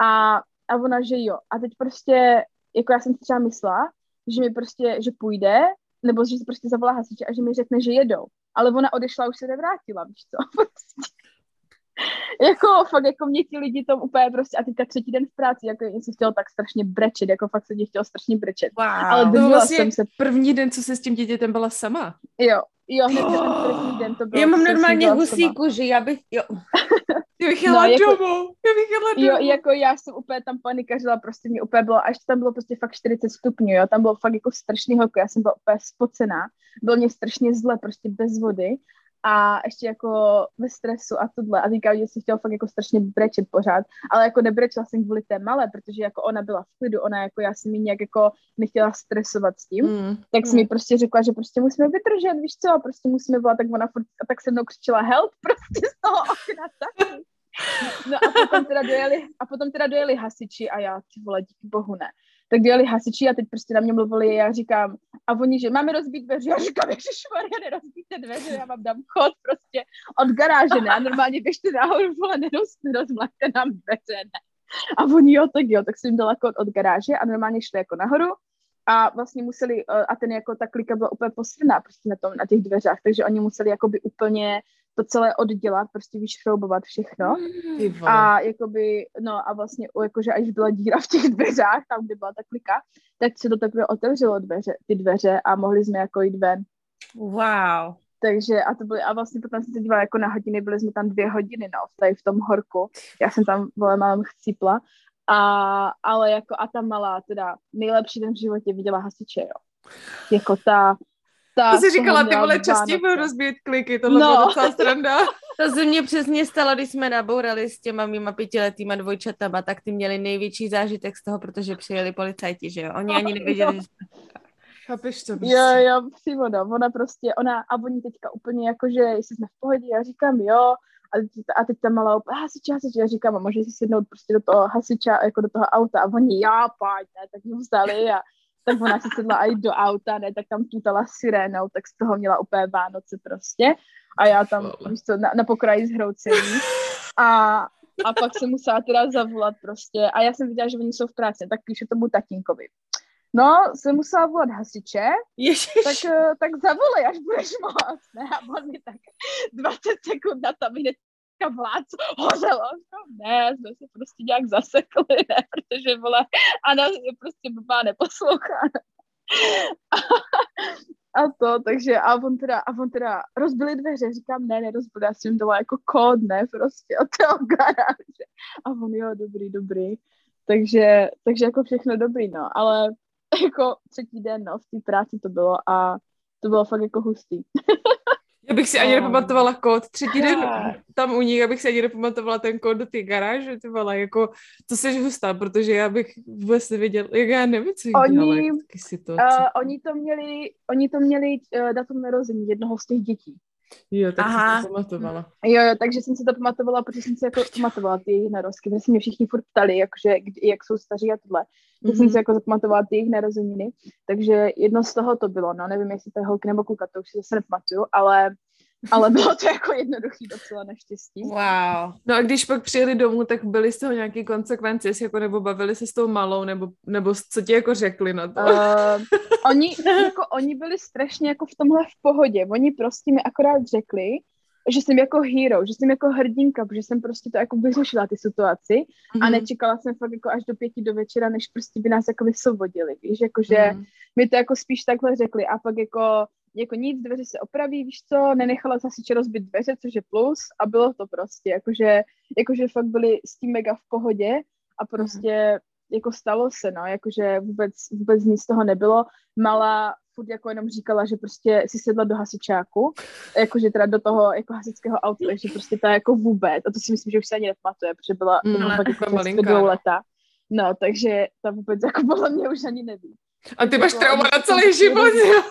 Speaker 3: A, a ona, že jo. A teď prostě, jako já jsem si třeba myslela, že mi prostě, že půjde, nebo že prostě zavolá hasiče a že mi řekne, že jedou. Ale ona odešla, už se nevrátila, víš co? Prostě. Jako fakt, jako mě ti lidi tom úplně prostě, a teďka třetí den v práci, jako jsem chtěla tak strašně brečet, jako fakt se mě chtělo strašně brečet.
Speaker 2: Wow.
Speaker 3: Ale
Speaker 1: To
Speaker 3: držela
Speaker 1: vlastně
Speaker 3: jsem se,
Speaker 1: první den, co se s tím dítětem byla sama.
Speaker 3: jo, jo, hned ten první den to bylo.
Speaker 2: Já mám normálně husí kůži, já bych, jo.
Speaker 1: Já bych jela
Speaker 3: No, jako-
Speaker 1: domů, já bych jela domů.
Speaker 3: Jo, jako já jsem úplně tam panikařila, prostě mě úplně bylo, až tam bylo prostě fakt 40 stupňů, jo, tam bylo fakt jako strašný horko, já jsem byla úplně spocená, bylo mě strašně zle, prostě bez vody a ještě jako ve stresu a tohle a teďka že jsem chtěla fakt jako strašně brečet pořád, ale jako nebrečela jsem kvůli té malé, protože jako ona byla v klidu, ona jako já jsem jí nějak jako nechtěla stresovat s tím,
Speaker 1: Mm.
Speaker 3: tak jsem mi prostě řekla, že prostě musíme vydržet, víš co, a prostě musíme volat, tak ona furt, a tak se mnou křičela help prostě z toho okna taky. No a potom teda dojeli, a potom teda dojeli hasiči a já, ty vole, díky bohu ne. Tak dojeli hasiči a teď prostě na mě mluvili, já říkám, a oni, že máme rozbít dveře, já říkám, ježišmarja, nerozbíte dveře, já vám dám chod prostě od garáže, ne, a normálně běžte nahoru, vole, neroz, nerozmlaďte nám dveře, ne. A oni, jo, tak jo, tak jsem jim dala kód od garáže a normálně šli jako nahoru a vlastně museli, eh, a ten jako ta klika byla úplně posrná prostě na, tom, na těch dveřách, takže oni museli jakoby úplně to celé oddělat, prostě vyšroubovat všechno.
Speaker 1: Vole.
Speaker 3: A jakoby, no a vlastně, jakože až byla díra v těch dveřách, tam, kde byla ta klika, tak se to teprve otevřelo dveře, ty dveře a mohli jsme jako jít ven.
Speaker 2: Wow.
Speaker 3: Takže a to byly, a vlastně potom jsem se dívala jako na hodiny, byli jsme tam dvě hodiny, no, tady v tom horku. Já jsem tam, vole, mám chcípla. A, ale jako, a ta malá, teda nejlepší den v životě viděla hasiče, jo. Jako ta, ta
Speaker 1: To
Speaker 3: toho
Speaker 1: říkala, ty vole, častěji byl rozbít kliky, tohle
Speaker 3: No.
Speaker 1: bylo docela sranda.
Speaker 2: To se mně přesně stalo, když jsme nabourali s těma mýma pětiletýma dvojčatama, tak ty měli největší zážitek z toho, protože přijeli policajti, že jo? Oni ani nevěděli, že
Speaker 1: Chápeš to?
Speaker 3: Jo, jo, přímo, no. Ona prostě, ona, a oni teďka úplně jako, že jestli jsme v pohodě, já říkám jo, a teď, a teď ta malá úplně, hasiče, hasiče, já říkám, a můžeš si sednout prostě do toho hasiča, jako do toho auta, a oni, já, pojď, ne, tak jsme vstali a tak ona si sedla i do auta, ne, tak tam tutala sirénou, tak z toho měla úplně Vánoce prostě. A já tam, víš co, na, na pokraji zhroucení. A, a pak jsem musela teda zavolat prostě. A já jsem viděla, že oni jsou v práci, tak píšu tomu tatínkovi. No, jsem musela volat hasiče,
Speaker 2: Ježiš.
Speaker 3: tak, eh, tak zavolej, až budeš moc. Ne, a on mi tak 20 sekund na to mi hnedka vlád, hořelo. No, ne, jsme se prostě nějak zasekli, ne, protože Anna je prostě blbá, neposlouchá. A, a to, takže, a on teda, a on teda rozbili dveře, říkám, ne, nerozbili, já jsem dala jako kód, ne, prostě od toho garáže. A on, jo, dobrý, dobrý. Takže, takže jako všechno dobrý, no, ale jako třetí den, no, v té práci to bylo a to bylo fakt jako hustý.
Speaker 1: Já bych si ani nepamatovala kód. Třetí den tam u nich, abych si ani nepamatovala ten kód do té garáže, ty vole, jako, to jsi hustá, protože já bych vůbec nevěděla, jak já nevím, co
Speaker 3: Oni,
Speaker 1: dělala.
Speaker 3: Uh, oni to měli, oni to měli uh, datum narození jednoho z těch dětí.
Speaker 1: Jo, tak
Speaker 2: Aha.
Speaker 1: jsem to pamatovala.
Speaker 3: Jo, jo, takže jsem si to pamatovala, protože jsem si jako pamatovala ty jejich narozky, protože se mě všichni furt ptali, jakože, kdy, jak jsou staří a tohle. Tak jsem
Speaker 1: Mhm.
Speaker 3: si jako zapamatovala ty jejich narozeniny, takže jedno z toho to bylo, no, nevím, jestli to je holky nebo kluka, to už si zase nepamatuju, ale, ale bylo to jako jednoduchý docela naštěstí.
Speaker 2: Wow.
Speaker 1: No a když pak přijeli domů, tak byly z toho nějaké konsekvence, jestli jako nebo bavili se s tou malou, nebo, nebo co ti jako řekli na to?
Speaker 3: Uh, oni, jako, oni byli strašně jako v tomhle v pohodě. Oni prostě mi akorát řekli, že jsem jako hero, že jsem jako hrdinka, protože jsem prostě to jako vyřešila ty situaci a
Speaker 1: Mhm.
Speaker 3: nečekala jsem fakt jako až do pěti do večera, než prostě by nás jako vysvobodili, víš, jakože
Speaker 1: Mhm.
Speaker 3: mi to jako spíš takhle řekli a pak jako jako nic, dveře se opraví, víš co, nenechala hasiče rozbit dveře, což je plus a bylo to prostě, jakože, jakože fakt byli s tím mega v pohodě a prostě jako stalo se, no, jakože vůbec, vůbec nic z toho nebylo. Malá furt jako jenom říkala, že prostě si sedla do hasičáku, jakože teda do toho jako hasičského auta, takže prostě ta jako vůbec, a to si myslím, že už se ani nepamatuje, protože byla,
Speaker 1: Mm,
Speaker 3: byla fakt
Speaker 1: taková
Speaker 3: jako
Speaker 1: malinká,
Speaker 3: dvou
Speaker 1: no.
Speaker 3: leta. No, takže ta vůbec jako podle mě už ani neví.
Speaker 1: A ty máš
Speaker 3: jako-
Speaker 1: trauma na celý život, jo?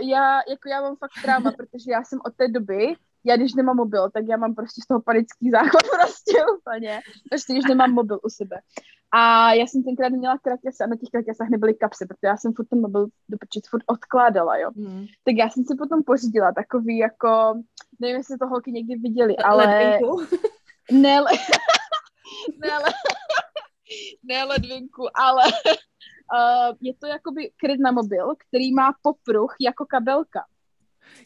Speaker 3: Já, jako já mám fakt trauma, protože já jsem od té doby, já když nemám mobil, tak já mám prostě z toho panický záchod prostě úplně, prostě když nemám mobil u sebe. A já jsem tenkrát měla kratěse a na těch kratěsách nebyly kapsy, protože já jsem furt ten mobil do počet furt odkládala, jo.
Speaker 1: Mhm.
Speaker 3: Tak já jsem si potom pořídila takový jako, nevím, jestli to holky někdy viděli, ale
Speaker 2: Ledvinku.
Speaker 3: ne, le... ne, le... ne ledvinku, ale uh, je to jakoby kryt na mobil, který má popruh jako kabelka.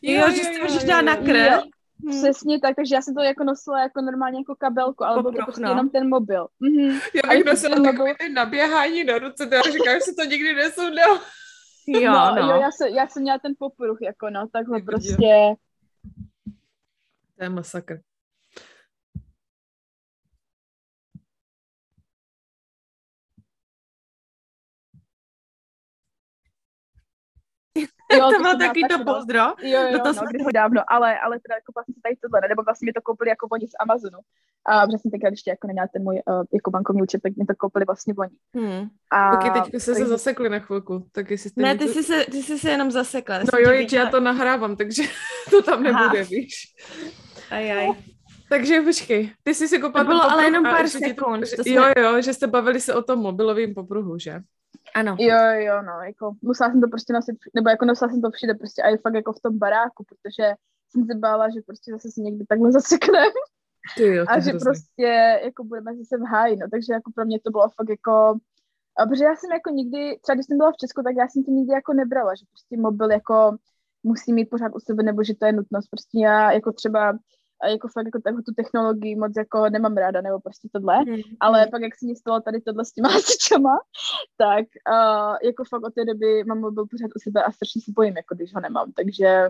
Speaker 2: Jo, že si to můžeš dát na.
Speaker 3: Jo, Hmm. Přesně tak, takže já jsem to jako nosila jako normálně jako kabelku, ale byl to prostě no. jenom ten mobil. Mm-hmm.
Speaker 1: Já bych nosila takový mobil... naběhání na ruce, to já říkám, že se to nikdy nesundal.
Speaker 3: Jo, no, no. jo já, jsem, já jsem měla ten popruh, jako no, takhle prostě.
Speaker 1: To je masakr.
Speaker 2: Jo, to bylo taky to pozdro. Jo,
Speaker 3: jo, no, to no, dávno, ale, ale teda jako vlastně tady tohle, nebo vlastně mi to koupili jako oni z Amazonu. A protože jsem tenkrát ještě jako neměla ten můj uh, jako bankovní účet, tak mi to koupili vlastně oni.
Speaker 1: Hmm. A taky teď se tak... zasekli na chvilku. Tak jestli
Speaker 2: ne, ty, jsi se, ty jsi se jenom zasekla.
Speaker 1: No jo, víc, já to nahrávám, takže to tam nebude, Aha. víš.
Speaker 2: Ajaj.
Speaker 1: Takže počkej, ty jsi si koupila
Speaker 2: To bylo ale jenom pár sekund.
Speaker 1: To, jsme... Jo, jo, že jste bavili se o tom mobilovém popruhu, že?
Speaker 2: Ano.
Speaker 3: Jo, jo, no, jako musela jsem to prostě nosit, nebo jako nosila jsem to všude prostě a je fakt jako v tom baráku, protože jsem se bála, že prostě zase si někdy takhle zasekneme. a že hrozný. prostě jako budeme zase v háji, no, takže jako pro mě to bylo fakt jako, a protože já jsem jako nikdy, třeba když jsem byla v Česku, tak já jsem to nikdy jako nebrala, že prostě mobil jako musí mít pořád u sebe, nebo že to je nutnost. Prostě já jako třeba a jako fakt jako tu technologii moc jako nemám ráda, nebo prostě tohle, mm. ale pak jak se mi stalo tady tohle s těma hasičama, tak uh, jako fakt od té doby mám mobil pořád u sebe a strašně se bojím, jako když ho nemám, takže...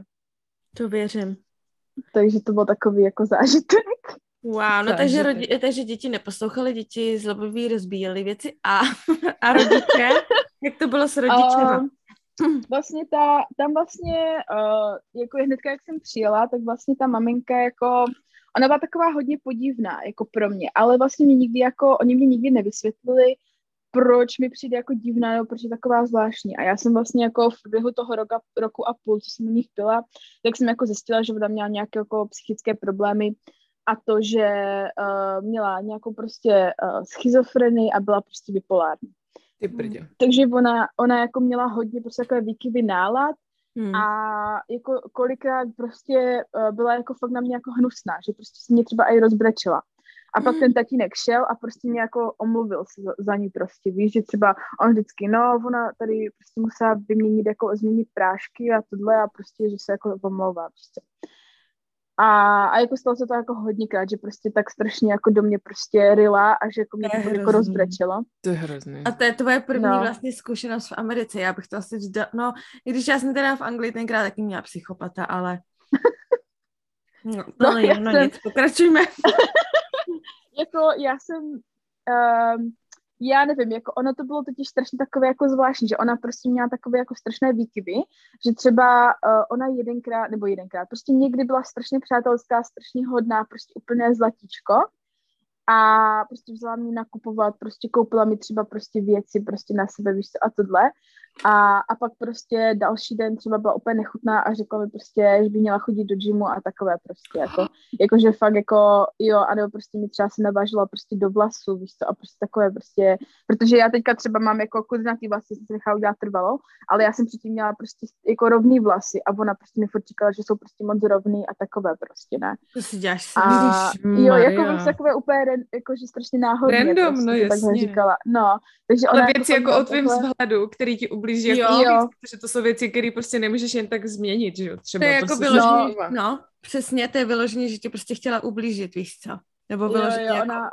Speaker 2: To věřím.
Speaker 3: Takže to byl takový jako zážitek.
Speaker 2: Wow, no takže, rodi- takže děti neposlouchaly, děti zlobivý rozbíjely věci a, a rodiče, jak to bylo s rodičema? Uh,
Speaker 3: vlastně ta, tam vlastně, uh, jako hnedka, jak jsem přijela, tak vlastně ta maminka jako, ona byla taková hodně podivná, jako pro mě, ale vlastně mě nikdy jako, oni mě nikdy nevysvětlili, proč mi přijde jako divná, nebo proč je taková zvláštní. A já jsem vlastně jako v průběhu toho roka, roku a půl, co jsem u nich byla, tak jsem jako zjistila, že ona měla nějaké jako psychické problémy a to, že uh, měla nějakou prostě uh, schizofrenii a byla prostě bipolární.
Speaker 1: Ty brdě.
Speaker 3: Takže ona, ona jako měla hodně prostě takové výkyvy nálad hmm. a jako kolikrát prostě uh, byla jako fakt na mě jako hnusná, že prostě se mě třeba i rozbrečela. A pak hmm. ten tatínek šel a prostě mě jako omluvil se za, za ní prostě, víš, že třeba on vždycky, no, ona tady prostě musela vyměnit jako změnit prášky a tohle a prostě, že se jako omlouvá prostě. A, a jako stalo se to jako hodněkrát, že prostě tak strašně jako do mě prostě rila a že jako mě to jako rozbrečelo.
Speaker 1: To je hrozný.
Speaker 2: A to je tvoje první no. vlastně zkušenost v Americe. Já bych to asi vžda... No, i když já jsem teda v Anglii tenkrát taky měla psychopata, ale... No, no, no, no jsem... nic, pokračujme.
Speaker 3: jako já jsem... Um, já nevím, jako ono to bylo totiž strašně takové jako zvláštní, že ona prostě měla takové jako strašné výkyvy, že třeba uh, ona jedenkrát, nebo jedenkrát, prostě někdy byla strašně přátelská, strašně hodná, prostě úplné zlatíčko a prostě vzala mě nakupovat, prostě koupila mi třeba prostě věci prostě na sebe, víš co, a tohle. A, a pak prostě další den třeba byla úplně nechutná a řekla mi prostě, že by měla chodit do gymu a takové prostě, jako, jakože fakt jako, jo, a nebo prostě mi třeba se navážela prostě do vlasu, víš co, a prostě takové prostě, protože já teďka třeba mám jako kudnatý vlasy, jsem se nechala udělat trvalo, ale já jsem předtím měla prostě jako rovný vlasy a ona prostě mi furt říkala, že jsou prostě moc rovný a takové prostě, ne.
Speaker 2: To si děláš
Speaker 3: a, Jo, jako bych takové úplně, jako, že strašně náhodně.
Speaker 1: Random, prostě, no jasně.
Speaker 3: říkala. No, takže
Speaker 1: ale věci jako o tvém vzhledu, který ti ublíží jako jo. protože to jsou věci, které prostě nemůžeš jen tak změnit, že jo?
Speaker 2: Třeba to je jako vyloženě, no, no, přesně, to je vyloženě, že ti prostě chtěla ublížit, víš co? Nebo vyloženě
Speaker 3: jo, jo,
Speaker 2: jako...
Speaker 3: ona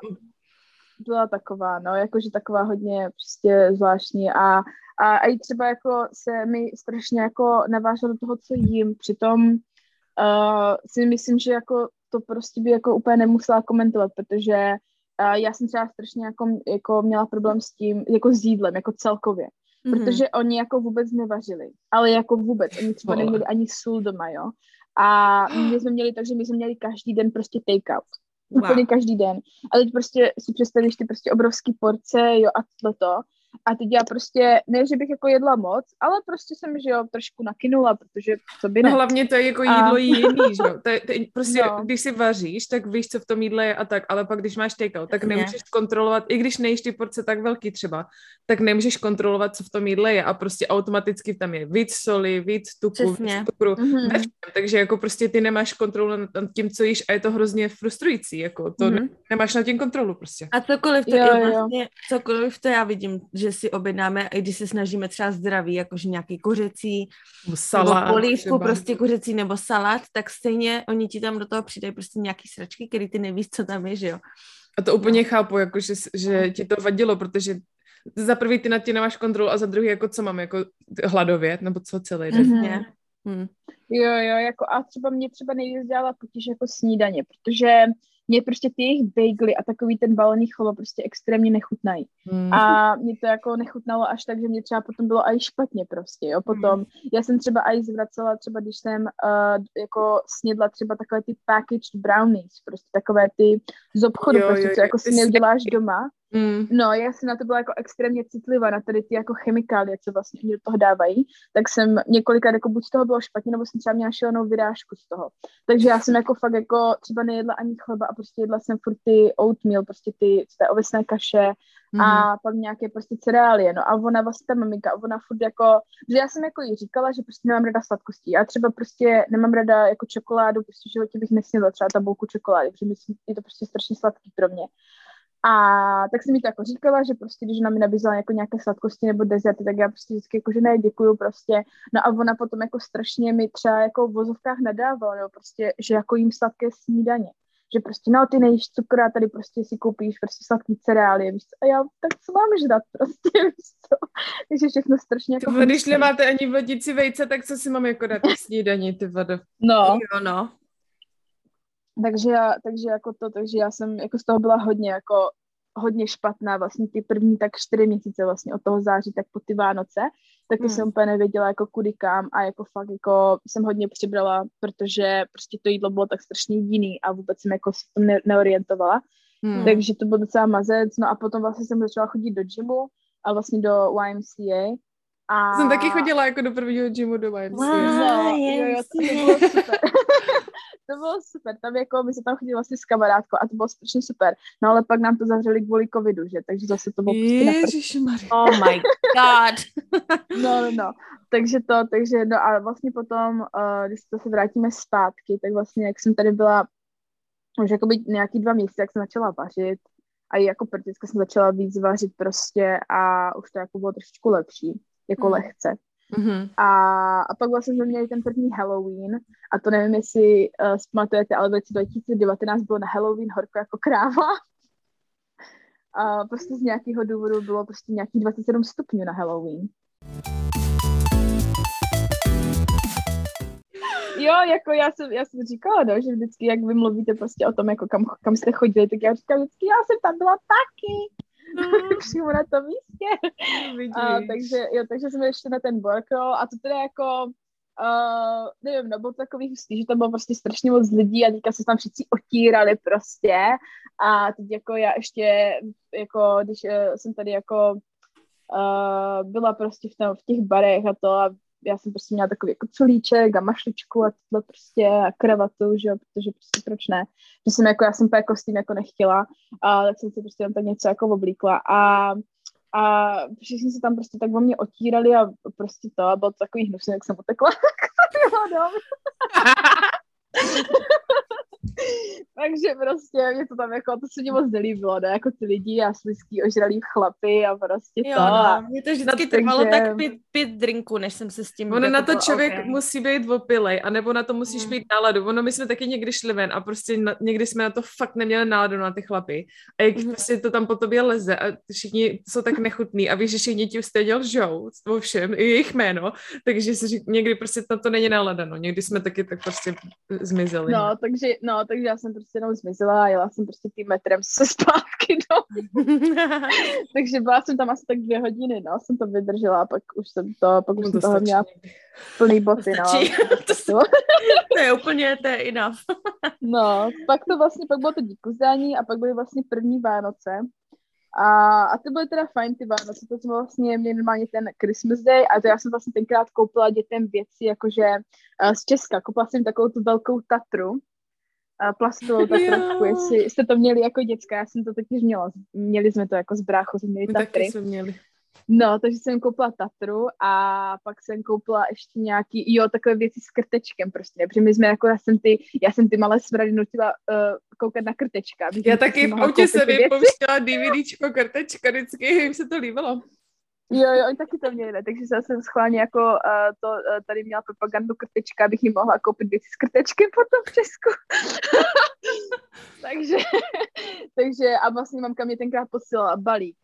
Speaker 3: byla taková, no, jakože taková hodně prostě zvláštní a, a, a i třeba jako se mi strašně jako naváželo do toho, co jím, přitom uh, si myslím, že jako to prostě by jako úplně nemusela komentovat, protože uh, já jsem třeba strašně jako, jako měla problém s tím, jako s jídlem, jako celkově mm-hmm. protože oni jako vůbec nevařili, ale jako vůbec, oni třeba neměli ani sůl doma, jo. A my jsme měli takže my jsme měli každý den prostě take-out. Wow. Úplně každý den. A teď prostě si představíš ty prostě obrovský porce, jo, a toto. A teď já prostě, ne, že bych jako jedla moc, ale prostě jsem, že jo, trošku nakynula, protože co by
Speaker 1: no ne. No hlavně to je jako jídlo a... jiný, že jo. To je, to je, prostě, no. když si vaříš, tak víš, co v tom jídle je a tak, ale pak když máš takeout, tak nemůžeš kontrolovat, i když nejíš ty porce tak velký třeba, tak nemůžeš kontrolovat, co v tom jídle je a prostě automaticky tam je víc soli, víc tuku, víc cukru, mm-hmm. takže jako prostě ty nemáš kontrolu nad tím, co jíš a je to hrozně frustrující, jako to mm-hmm. nemáš na tím kontrolu prostě.
Speaker 2: A cokoliv to, jo, jo. vlastně, cokoliv to já vidím, že si objednáme, i když se snažíme třeba zdraví, jakože nějaký kuřecí,
Speaker 1: salát,
Speaker 2: nebo polívku, třeba. prostě kuřecí nebo salát, tak stejně oni ti tam do toho přidají prostě nějaký sračky, který ty nevíš, co tam je, že jo.
Speaker 1: A to úplně no. chápu, jako že, že ti to vadilo, protože za prvý ty nad tím nemáš kontrolu a za druhý jako co mám, jako hladovět, nebo co celý den. Mm-hmm.
Speaker 3: Hmm. Jo, jo, jako a třeba mě třeba nejvíc dělala potíž jako snídaně, protože mě prostě ty jejich bagely a takový ten balený cholo prostě extrémně nechutnají. Hmm. A mě to jako nechutnalo až tak, že mě třeba potom bylo aj špatně prostě, jo, potom. Hmm. Já jsem třeba aj zvracela třeba, když jsem uh, jako snědla třeba takové ty packaged brownies, prostě takové ty z obchodu, jo, prostě, jo, co jako si neuděláš doma. Mm. No, já jsem na to byla jako extrémně citlivá, na tady ty jako chemikálie, co vlastně oni do toho dávají, tak jsem několikrát jako buď z toho bylo špatně, nebo jsem třeba měla šílenou vyrážku z toho. Takže já jsem jako fakt jako třeba nejedla ani chleba a prostě jedla jsem furt ty oatmeal, prostě ty, ty ovesné kaše mm. a pak nějaké prostě cereálie. No a ona vlastně ta maminka, ona furt jako, že já jsem jako jí říkala, že prostě nemám rada sladkostí. Já třeba prostě nemám rada jako čokoládu, prostě v životě bych nesnědla třeba tabulku čokolády, protože myslím, je to prostě strašně sladký pro mě. A tak jsem mi to jako říkala, že prostě, když ona mi nabízela jako nějaké sladkosti nebo dezerty, tak já prostě vždycky jako, že ne, děkuju prostě. No a ona potom jako strašně mi třeba jako v vozovkách nadávala, nebo prostě, že jako jím sladké snídaně. Že prostě, no, ty nejíš cukr a tady prostě si koupíš prostě sladký cereálie, víš co? A já, tak co mám žrat prostě, víš co? Takže všechno strašně jako...
Speaker 1: Když nemáte ani vodící vejce, tak co si mám jako dát snídaní, ty vado?
Speaker 3: No.
Speaker 2: Jo, no
Speaker 3: takže, já, takže jako to, takže já jsem jako z toho byla hodně jako hodně špatná vlastně ty první tak čtyři měsíce vlastně od toho září tak po ty Vánoce, tak to hmm. jsem úplně nevěděla jako kudy kam a jako fakt jako jsem hodně přibrala, protože prostě to jídlo bylo tak strašně jiný a vůbec jsem jako se tom ne- neorientovala. Hmm. Takže to byl docela mazec, no a potom vlastně jsem začala chodit do gymu a vlastně do YMCA a...
Speaker 1: Jsem taky chodila jako do prvního gymu do YMCA.
Speaker 3: Wow, jo, jo, to bylo super. To bylo super, tam jako my jsme tam chodili vlastně s kamarádkou a to bylo strašně super, no ale pak nám to zavřeli kvůli covidu, že, takže zase to bylo
Speaker 1: prostě
Speaker 2: Oh my god.
Speaker 3: no, no, no, takže to, takže no a vlastně potom, uh, když se vrátíme zpátky, tak vlastně jak jsem tady byla už jako být nějaký dva měsíce, jak jsem začala vařit, a i jako prakticky jsem začala víc vařit prostě a už to jako bylo trošičku lepší, jako mm. lehce. Mm-hmm. A, a pak vlastně jsme měli ten první Halloween a to nevím, jestli uh, pamatujete, ale v roce 2019 bylo na Halloween horko jako kráva. A prostě z nějakého důvodu bylo prostě nějaký 27 stupňů na Halloween. Jo, jako já jsem, já jsem říkala, no, že vždycky, jak vy mluvíte prostě o tom, jako kam, kam jste chodili, tak já říkám vždycky, já jsem tam byla taky. Přímo na tom místě. a, takže, jo, takže jsme ještě na ten workroll a to teda jako Uh, nevím, no bylo takový hustý, že tam bylo prostě strašně moc lidí a teďka se tam všichni otírali prostě a teď jako já ještě, jako když uh, jsem tady jako uh, byla prostě v, tam, v těch barech a to a já jsem prostě měla takový jako culíček a mašličku a tohle prostě a kravatu, že jo, protože prostě proč ne. Že jsem jako, já jsem jako s tím jako nechtěla, a tak jsem si prostě tam tak něco jako oblíkla a a všichni se tam prostě tak o mě otírali a prostě to a bylo to takový hnusný, jak jsem utekla. Takže prostě mě to tam jako, to se mi moc nelíbilo, ne, jako ty lidi a slizký ožralý chlapy a prostě
Speaker 2: jo, to. No, mě to vždycky no, trvalo takže... tak pět, pět drinků, než jsem se s tím...
Speaker 1: Ono na to člověk okay. musí být opilej, anebo na to musíš mm. mít náladu. Ono my jsme taky někdy šli ven a prostě na, někdy jsme na to fakt neměli náladu na ty chlapy. A jak mm. prostě to tam po tobě leze a všichni jsou tak nechutný a víš, že všichni ti stejně lžou o všem, i jejich jméno, takže si řík, někdy prostě na to není nálada, no. Někdy jsme taky tak prostě zmizeli.
Speaker 3: No, takže, no, takže já jsem prostě jenom zmizela a jela jsem prostě tím metrem se zpátky domů. Takže byla jsem tam asi tak dvě hodiny, no, jsem to vydržela a pak už jsem to, pak už no, jsem toho měla plný boty, no.
Speaker 2: to, to je úplně, to je enough.
Speaker 3: no, pak to vlastně, pak bylo to díkuzdání a pak byly vlastně první Vánoce. A, a to byly teda fajn ty Vánoce, to jsme vlastně měli normálně ten Christmas Day a to já jsem vlastně tenkrát koupila dětem věci jakože uh, z Česka, koupila jsem takovou tu velkou Tatru, plastovou tak trošku, jestli jste to měli jako děcka, já jsem to taky měla, měli jsme to jako z bráchu, jsme měli Tatry.
Speaker 1: Taky jsme měli.
Speaker 3: No, takže jsem koupila Tatru a pak jsem koupila ještě nějaký, jo, takové věci s krtečkem prostě, protože my jsme jako, já jsem ty, já jsem ty malé smrady nutila uh, koukat na krtečka.
Speaker 1: Já taky v autě jsem jim pouštěla DVDčko krtečka, vždycky jim se to líbilo.
Speaker 3: Jo, jo, oni taky to měli, takže já jsem schválně jako uh, to uh, tady měla propagandu krtečka, abych jim mohla koupit věci s krtečkem potom v Česku. takže, takže a vlastně mamka mě tenkrát posílala balík.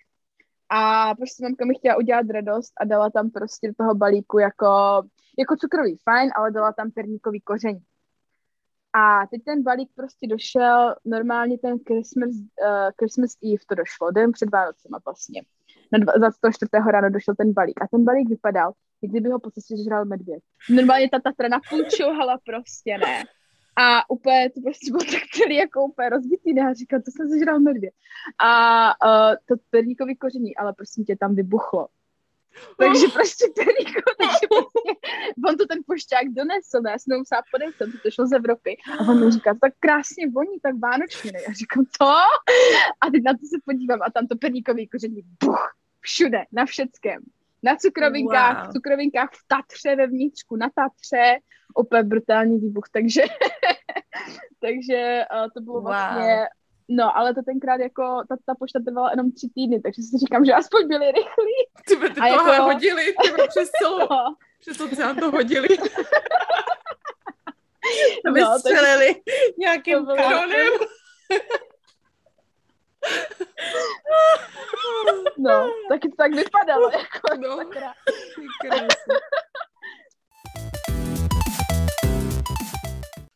Speaker 3: A prostě mamka mi chtěla udělat radost a dala tam prostě do toho balíku jako, jako cukrový fajn, ale dala tam perníkový koření. A teď ten balík prostě došel, normálně ten Christmas, uh, Christmas Eve to došlo, den před Vánocema vlastně na 24. ráno došel ten balík. A ten balík vypadal, kdyby ho po cestě žral medvěd. Normálně ta Tatra napůjčovala prostě, ne. A úplně to prostě bylo tak celý jako úplně rozbitý, ne? A říkal, to jsem sežral medvěd. A uh, to perníkový koření, ale prostě tě tam vybuchlo. Takže prostě perníko, takže prostě, on to ten pošťák donesl, ne? já jsem musela podepsat, to šlo z Evropy. A on mi říká, tak krásně voní, tak vánočně, ne? Já říkám, to? A teď na to se podívám a tam to perníkový koření, buch, všude, na všeckém. Na cukrovinkách, wow. v cukrovinkách v Tatře ve vnitřku, na Tatře, opět brutální výbuch, takže, takže uh, to bylo wow. vlastně, no, ale to tenkrát jako, ta, ta pošta trvala jenom tři týdny, takže si říkám, že aspoň byli rychlí.
Speaker 1: Ty by ty to jako... hodili, ty by přes celou, no. přes oceán to hodili. to by no, střelili tak... nějakým kanonem.
Speaker 3: No, taky to tak vypadalo. Jako
Speaker 1: no,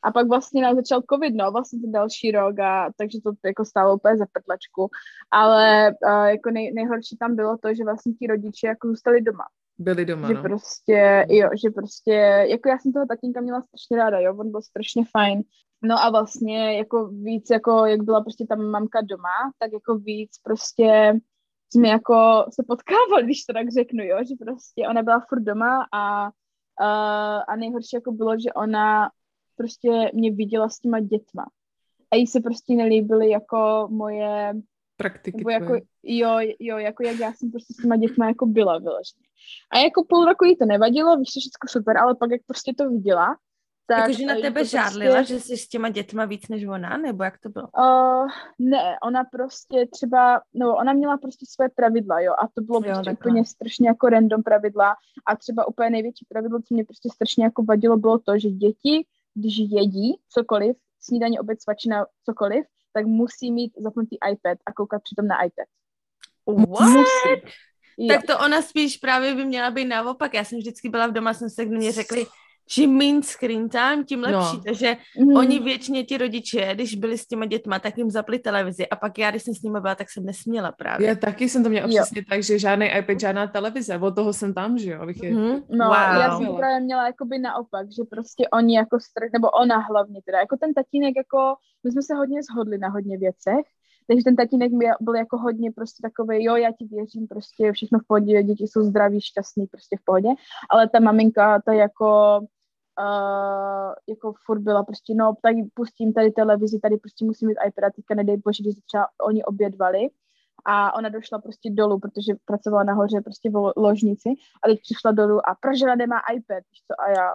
Speaker 3: A pak vlastně nám začal covid, no, vlastně ten další rok, a takže to jako stálo úplně za prdlačku. Ale uh, jako nej, nejhorší tam bylo to, že vlastně ti rodiče jako zůstali doma.
Speaker 1: Byli doma,
Speaker 3: že
Speaker 1: no.
Speaker 3: prostě, jo, že prostě, jako já jsem toho tatínka měla strašně ráda, jo, on byl strašně fajn, No a vlastně jako víc, jako jak byla prostě ta mamka doma, tak jako víc prostě jsme jako se potkávali, když to tak řeknu, jo, že prostě ona byla furt doma a, a, a nejhorší jako bylo, že ona prostě mě viděla s těma dětma. A jí se prostě nelíbily jako moje
Speaker 1: praktiky
Speaker 3: nebo jako, jo, jo, jako jak já jsem prostě s těma dětma jako byla vyloženě. A jako půl roku jí to nevadilo, víš, všechno super, ale pak jak prostě to viděla,
Speaker 2: tak, Jakože na tebe žádlila, prostě... že jsi s těma dětma víc než ona, nebo jak to bylo?
Speaker 3: Uh, ne, ona prostě třeba, no ona měla prostě své pravidla, jo, a to bylo jo, prostě takhle. úplně strašně jako random pravidla a třeba úplně největší pravidlo, co mě prostě strašně jako vadilo, bylo to, že děti, když jedí cokoliv, snídaně, oběd, svačina, cokoliv, tak musí mít zapnutý iPad a koukat přitom na iPad.
Speaker 2: What? Musí. Tak to ona spíš právě by měla být naopak. Já jsem vždycky byla v doma, jsem se k mě řekli, čím méně screen time, tím lepší. No. Takže mm. oni většině ti rodiče, když byli s těma dětma, tak jim zapli televizi a pak já, když jsem s nimi byla, tak jsem nesměla právě.
Speaker 1: Já taky jsem to měla přesně tak, že žádný iPad, žádná televize, od toho jsem tam, že jo. Abych je...
Speaker 3: mm. No, wow. já jsem právě měla jakoby naopak, že prostě oni jako strach, nebo ona hlavně teda, jako ten tatínek jako, my jsme se hodně shodli na hodně věcech, takže ten tatínek byl jako hodně prostě takový, jo, já ti věřím, prostě všechno v pohodě, děti jsou zdraví, šťastný, prostě v pohodě, ale ta maminka, ta jako, uh, jako furt byla prostě, no, tady pustím tady televizi, tady prostě musím mít iPad, teďka nedej bože, když třeba oni obědvali, a ona došla prostě dolů, protože pracovala nahoře prostě v ložnici a teď přišla dolů a proč ona nemá iPad, co a já...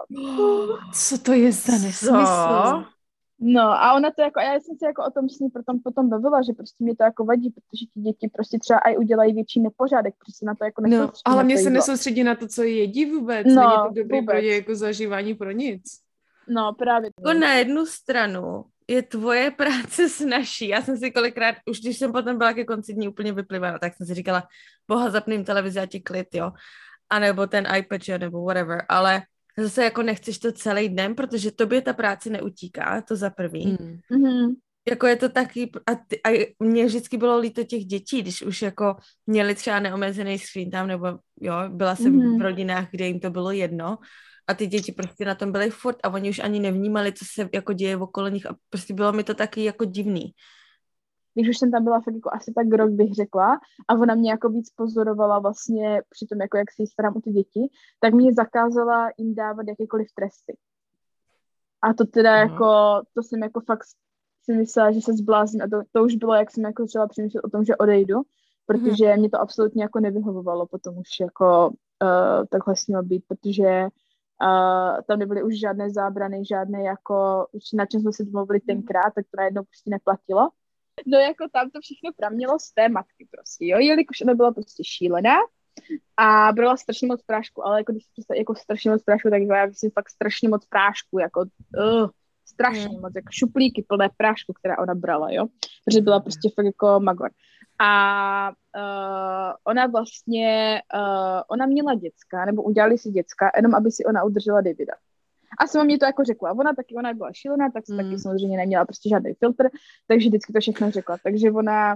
Speaker 1: Co to je za nesmysl?
Speaker 3: No a ona to jako, a já jsem si jako o tom s ní potom, potom bavila, že prostě mě to jako vadí, protože ti děti prostě třeba i udělají větší nepořádek, protože se na to jako
Speaker 1: No, ale mě se nesoustředí na to, co jedí vůbec, no, není to dobrý vůbec. pro ně jako zažívání pro nic.
Speaker 3: No právě.
Speaker 2: Jako na jednu stranu je tvoje práce s naší. Já jsem si kolikrát, už když jsem potom byla ke konci dní úplně vyplivaná, tak jsem si říkala, boha zapným televizi a ti klid, jo. A nebo ten iPad, jo, nebo whatever, ale zase jako nechceš to celý den, protože tobě ta práce neutíká, to za prvý. Mm. Jako je to taky, a, ty, a mě vždycky bylo líto těch dětí, když už jako měli třeba neomezený screen tam, nebo jo, byla jsem mm. v rodinách, kde jim to bylo jedno a ty děti prostě na tom byly furt a oni už ani nevnímali, co se jako děje okolo nich a prostě bylo mi to taky jako divný
Speaker 3: když už jsem tam byla fakt jako asi tak rok, bych řekla, a ona mě jako víc pozorovala vlastně při tom, jako jak si starám o ty děti, tak mě zakázala jim dávat jakékoliv tresty. A to teda Aha. jako, to jsem jako fakt si myslela, že se zblázním a to, to už bylo, jak jsem jako začala přemýšlet o tom, že odejdu, protože hmm. mě to absolutně jako nevyhovovalo potom už jako uh, takhle s ním být, protože uh, tam nebyly už žádné zábrany, žádné jako, už na čem jsme si domluvili mhm. tenkrát, tak to najednou prostě neplatilo. No jako tam to všechno pramělo z té matky prostě, jo, jelikož ona byla prostě šílená, A brala strašně moc prášku, ale jako když si jako strašně moc prášku, tak já si fakt strašně moc prášku, jako uh, strašně mm. moc, jako šuplíky plné prášku, která ona brala, jo, protože byla prostě fakt jako magor. A uh, ona vlastně, uh, ona měla děcka, nebo udělali si děcka, jenom aby si ona udržela Davida. A sama mě to jako řekla. Ona taky, ona byla šílená, tak se mm. taky samozřejmě neměla prostě žádný filtr, takže vždycky to všechno řekla. Takže ona,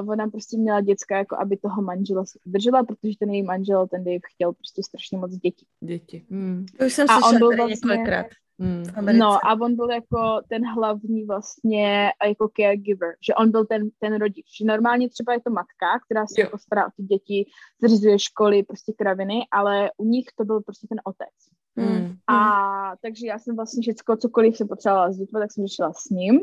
Speaker 3: uh, ona prostě měla děcka, jako aby toho manžela si udržela, protože ten její manžel, ten Dave, chtěl prostě strašně moc dětí.
Speaker 1: Děti. Mm.
Speaker 2: To už jsem a on byl vlastně, několikrát.
Speaker 3: Mm. No a on byl jako ten hlavní vlastně jako caregiver, že on byl ten, ten rodič. Že normálně třeba je to matka, která se jako stará o ty děti, zřizuje školy, prostě kraviny, ale u nich to byl prostě ten otec. Mm. A takže já jsem vlastně všechno, cokoliv jsem potřebovala dětmi, tak jsem řešila s ním.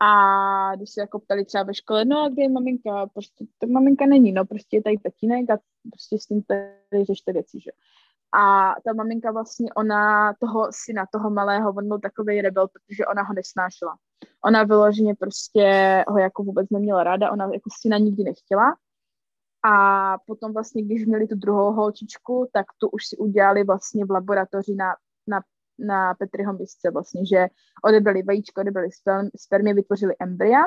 Speaker 3: A když se jako ptali třeba ve škole, no a kde je maminka? Prostě tak maminka není, no prostě je tady tatínek a prostě s tím tady řešte věci, že a ta maminka vlastně, ona toho syna, toho malého, on byl takový rebel, protože ona ho nesnášela. Ona vyloženě prostě ho jako vůbec neměla ráda, ona jako syna nikdy nechtěla. A potom vlastně, když měli tu druhou holčičku, tak tu už si udělali vlastně v laboratoři na, na, na Petriho misce vlastně, že odebrali vajíčko, odebrali spermie, vytvořili embrya.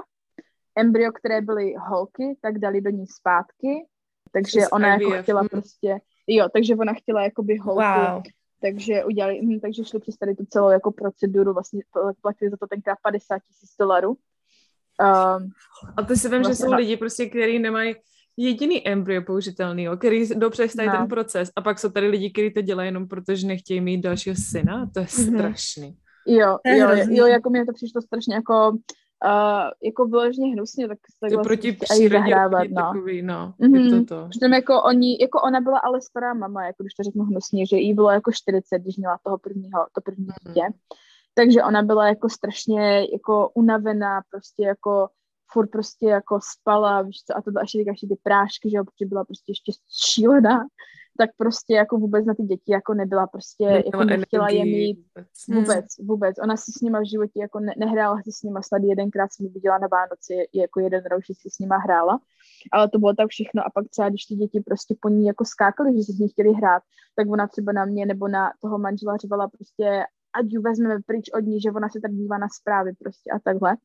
Speaker 3: Embryo, které byly holky, tak dali do ní zpátky, takže ona jako chtěla prostě Jo, takže ona chtěla jakoby holku. Wow. Takže udělali, hm, takže šli přes tady tu celou jako proceduru, vlastně platili za to tenkrát 50 tisíc dolarů. Um,
Speaker 1: a to si vím, vlastně že jsou na... lidi prostě, kteří nemají jediný embryo použitelný, jo, který dopřestají no. ten proces a pak jsou tady lidi, kteří to dělají jenom protože nechtějí mít dalšího syna, to je mm-hmm. strašný.
Speaker 3: Jo, jo, jo, jako mě to přišlo strašně jako uh, jako vyloženě hnusně, tak se
Speaker 1: to proti přírodě no. takový, no.
Speaker 3: Mm-hmm. To to. Přitom jako oni, jako ona byla ale stará mama, jako když to řeknu hnusně, že jí bylo jako 40, když měla toho prvního, to první mm-hmm. dítě. Takže ona byla jako strašně jako unavená, prostě jako furt prostě jako spala, víš co, a to byla ještě, ještě ty prášky, že jo, protože byla prostě ještě šílená tak prostě jako vůbec na ty děti jako nebyla prostě, nebyla jako nechtěla je mít vůbec, vůbec. Ona si s nima v životě jako ne, nehrála si s nima, snad jedenkrát jsem viděla na Vánoci, jako jeden rok, že si s nima hrála, ale to bylo tak všechno a pak třeba, když ty děti prostě po ní jako skákaly, že si s ní chtěli hrát, tak ona třeba na mě nebo na toho manžela řvala prostě, ať ji vezmeme pryč od ní, že ona se tak dívá na zprávy prostě a takhle.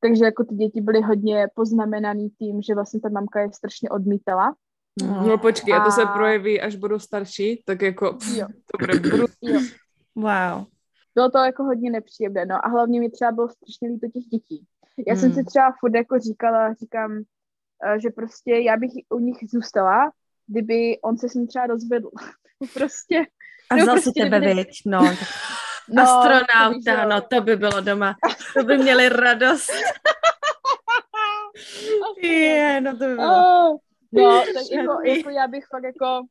Speaker 3: Takže jako ty děti byly hodně poznamenaný tím, že vlastně ta mamka je strašně odmítala
Speaker 1: No, no počkej, a... to se projeví, až budou starší, tak jako pff,
Speaker 3: jo.
Speaker 1: to bude brut.
Speaker 3: Jo.
Speaker 2: Wow.
Speaker 3: Bylo to jako hodně nepříjemné, no a hlavně mi třeba bylo strašně líto těch dětí. Já hmm. jsem si třeba furt jako říkala, říkám, eh, že prostě já bych u nich zůstala, kdyby on se s ním třeba rozvedl. prostě.
Speaker 2: A vzal prostě, si tebe, kdyby... viď, no. no. Astronauta, to no to by bylo doma. To by měli radost. Je, no to by bylo. Oh.
Speaker 3: No, tak jako, jako já bych fakt jako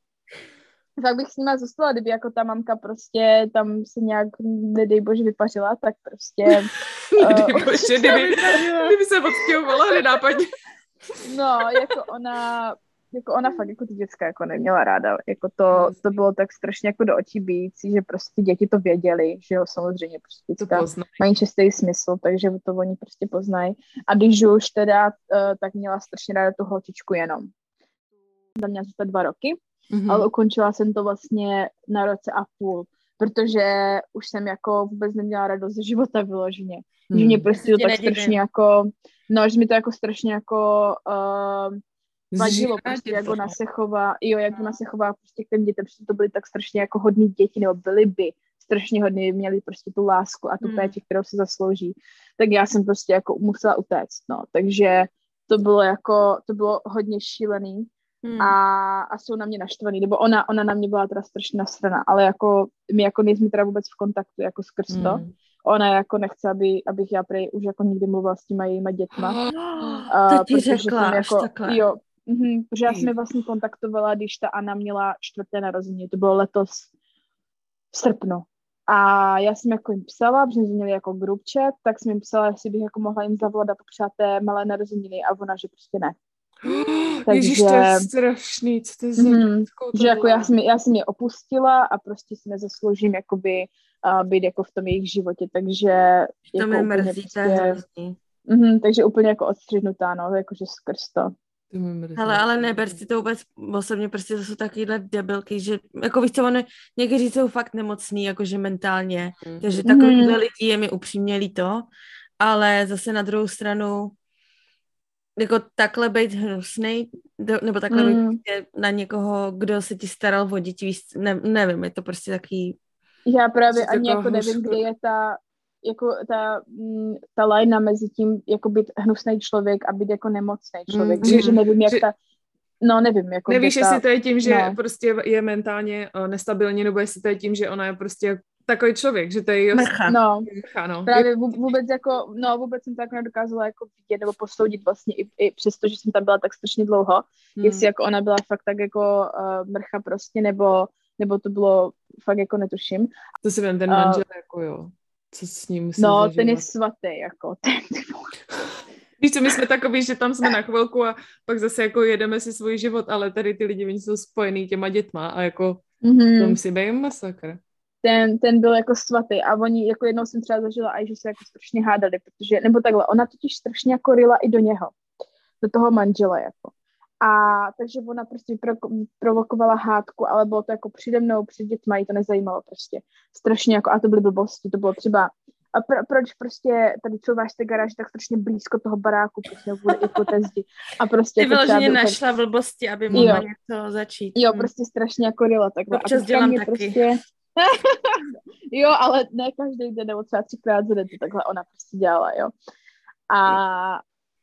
Speaker 3: tak bych s nima zůstala, kdyby jako ta mamka prostě tam se nějak, nedej bože, vypařila, tak prostě...
Speaker 1: nedej uh, bože, kdyby, kdyby se odstěhovala nenápadně.
Speaker 3: no, jako ona, jako ona fakt jako ty děcka jako neměla ráda, jako to, to bylo tak strašně jako do očí bíjící, že prostě děti to věděli, že jo, samozřejmě prostě děcka mají čistý smysl, takže to oni prostě poznají. A když už teda, uh, tak měla strašně ráda tu holčičku jenom tam měla zůstat dva roky, mm-hmm. ale ukončila jsem to vlastně na roce a půl, protože už jsem jako vůbec neměla radost ze života vyloženě. Mm. Že mě prostě to tak strašně jako, no, že mi to jako strašně jako uh, vadilo prostě, jak ona se chová, jo, jak ona se chová prostě k těm dětem, protože to byly tak strašně jako hodní děti, nebo byly by strašně hodně, měli prostě tu lásku a tu mm. péči, kterou se zaslouží. Tak já jsem prostě jako musela utéct, no, takže to bylo jako, to bylo hodně šílený, Hmm. A, a jsou na mě naštvaný, nebo ona, ona na mě byla teda strašně nasraná, ale jako my jako nejsme teda vůbec v kontaktu jako skrz to. Hmm. Ona jako nechce, aby, abych já prej už jako nikdy mluvila s těma jejíma dětma.
Speaker 2: Uh, to ti řekla, jako, takhle.
Speaker 3: Jo, mm, protože já jsem je vlastně kontaktovala, když ta Anna měla čtvrté narození, to bylo letos v srpnu. A já jsem jako jim psala, protože jsme měli jako group chat, tak jsem jim psala, jestli bych jako mohla jim zavolat a popřát té malé narozeniny a ona, že prostě ne.
Speaker 1: Takže, Ježíš, to je strašný, co to je za mm,
Speaker 3: Že jako já jsem, já jsem je opustila a prostě si nezasloužím jakoby uh, být jako v tom jejich životě, takže
Speaker 2: to
Speaker 3: jako
Speaker 2: mi mrzí,
Speaker 3: prostě, mm, takže úplně jako odstřednutá, no, jakože skrz to.
Speaker 2: Ale, ale neber si to vůbec osobně, prostě to jsou takovýhle debilky, že jako víš co, ono, někteří jsou fakt nemocní, jakože mentálně, mm. takže takovýhle mm. lidi je mi upřímně líto, ale zase na druhou stranu jako takhle být hnusný, nebo takhle mm. být prostě na někoho, kdo se ti staral o děti, víš, ne, nevím, je to prostě taký...
Speaker 3: Já právě ani jako nevím, kde je ta, jako ta, mm, ta lajna mezi tím, jako být hnusný člověk a být jako nemocný člověk, mm, že nevím, jak že, ta, No, nevím. Jako
Speaker 1: Nevíš, ta... jestli to je tím, že no. prostě je mentálně uh, nestabilní, nebo jestli to je tím, že ona je prostě takový člověk, že to je
Speaker 3: Mrcha. No, mrcha, no. právě vůbec jako, no vůbec jsem to jako nedokázala jako vidět nebo posoudit vlastně i, i přesto, že jsem tam byla tak strašně dlouho, hmm. jestli jako ona byla fakt tak jako uh, mrcha prostě, nebo, nebo to bylo fakt jako netuším.
Speaker 1: To si vem, ten manžel uh, jako jo, co s ním
Speaker 3: musí No, zažívat. ten je svatý, jako ten.
Speaker 1: Víš co, my jsme takový, že tam jsme na chvilku a pak zase jako jedeme si svůj život, ale tady ty lidi, oni jsou spojený těma dětma a jako mm-hmm. to musí být masakr
Speaker 3: ten, ten byl jako svatý a oni, jako jednou jsem třeba zažila aj, že se jako strašně hádali, protože, nebo takhle, ona totiž strašně jako rila i do něho, do toho manžela jako. A takže ona prostě pro, provokovala hádku, ale bylo to jako přede mnou, před dětma, jí to nezajímalo prostě. Strašně jako, a to byly blbosti, to bylo třeba a pro, proč prostě tady couváš té garáž tak strašně blízko toho baráku, prostě bude jako té zdi. A prostě
Speaker 2: Ty jako vyloženě našla blbosti, aby mohla jo. něco začít.
Speaker 3: Jo, hm. prostě strašně jako rila takhle.
Speaker 2: Občas dělám taky.
Speaker 3: Prostě, jo, ale ne každý den, nebo třeba třikrát za den, to takhle ona prostě dělala, jo. A,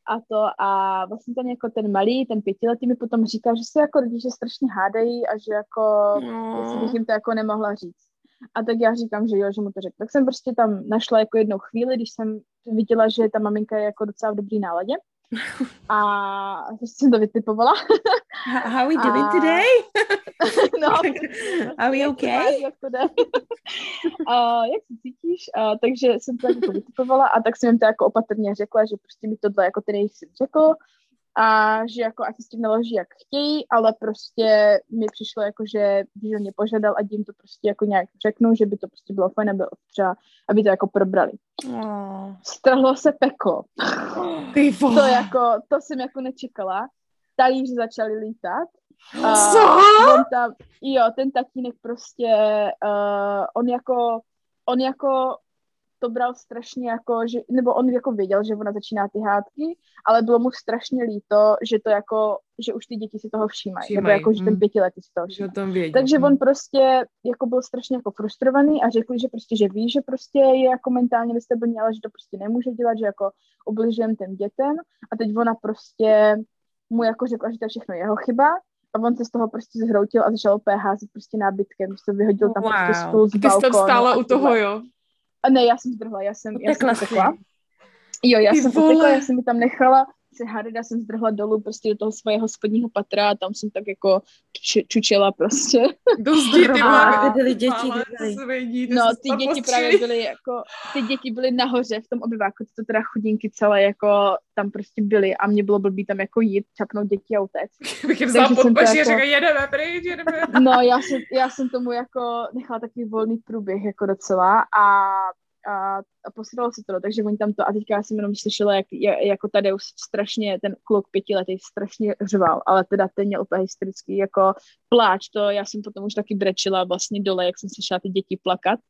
Speaker 3: a to, a vlastně ten jako ten malý, ten pětiletý mi potom říká, že se jako rodiče strašně hádají a že jako, no. jestli bych jim to jako nemohla říct. A tak já říkám, že jo, že mu to řekl. Tak jsem prostě tam našla jako jednou chvíli, když jsem viděla, že ta maminka je jako docela v dobrý náladě. A jsem to vytipovala.
Speaker 2: How are we doing a... today?
Speaker 3: no,
Speaker 2: are we okay?
Speaker 3: Jak to jde? a jak se cítíš? A, takže jsem to jako vytipovala a tak jsem jim to jako opatrně řekla, že prostě mi tohle jako ten jejich syn řekl a že jako ať s tím naloží jak chtějí, ale prostě mi přišlo jako, že když on mě požádal, ať jim to prostě jako nějak řeknu, že by to prostě bylo fajn, aby, třeba, aby to jako probrali. Oh. Strhlo se peklo.
Speaker 1: Ty
Speaker 3: to jako, to jsem jako nečekala. Talíři začali lítat.
Speaker 1: Co?
Speaker 3: on tam, jo, ten tatínek prostě, uh, on jako, on jako to bral strašně jako, že, nebo on jako věděl, že ona začíná ty hádky, ale bylo mu strašně líto, že to jako, že už ty děti si toho všímají, Všímaj. nebo jako, že ten hmm. pětiletý si toho
Speaker 1: vědí.
Speaker 3: Takže on prostě jako byl strašně jako frustrovaný a řekl, že prostě, že ví, že prostě je jako mentálně nestabilní, ale že to prostě nemůže dělat, že jako ubližujem těm dětem a teď ona prostě mu jako řekla, že to je všechno jeho chyba a on se z toho prostě zhroutil a začal opět házet prostě nábytkem, že to vyhodil tam prostě wow. prostě spolu z
Speaker 1: Ty jsi tam stála u toho, jo?
Speaker 3: A ne, já jsem zdrhla, já jsem, já jsem tekla. Jo, já Ty jsem utekla, já jsem mi tam nechala se já jsem zdrhla dolů prostě do toho svého spodního patra a tam jsem tak jako č- čučela prostě.
Speaker 1: Do zdi, ty
Speaker 2: a byly děti.
Speaker 3: Byly. No, ty děti právě byly jako, ty děti byly nahoře v tom obyváku, to teda chudinky celé jako tam prostě byly a mě bylo blbý tam jako jít, čapnout děti a utéct.
Speaker 1: Bych jim vzal pod paži jako... říkal, jedeme pryč, jedeme.
Speaker 3: No, já jsem, já jsem tomu jako nechala takový volný průběh jako docela a a, a posílalo se to, takže oni tam to, a teďka já jsem jenom slyšela, jak, jako tady už strašně, ten kluk pětiletý strašně řval, ale teda ten měl úplně hysterický jako pláč, to já jsem potom už taky brečila vlastně dole, jak jsem slyšela ty děti plakat,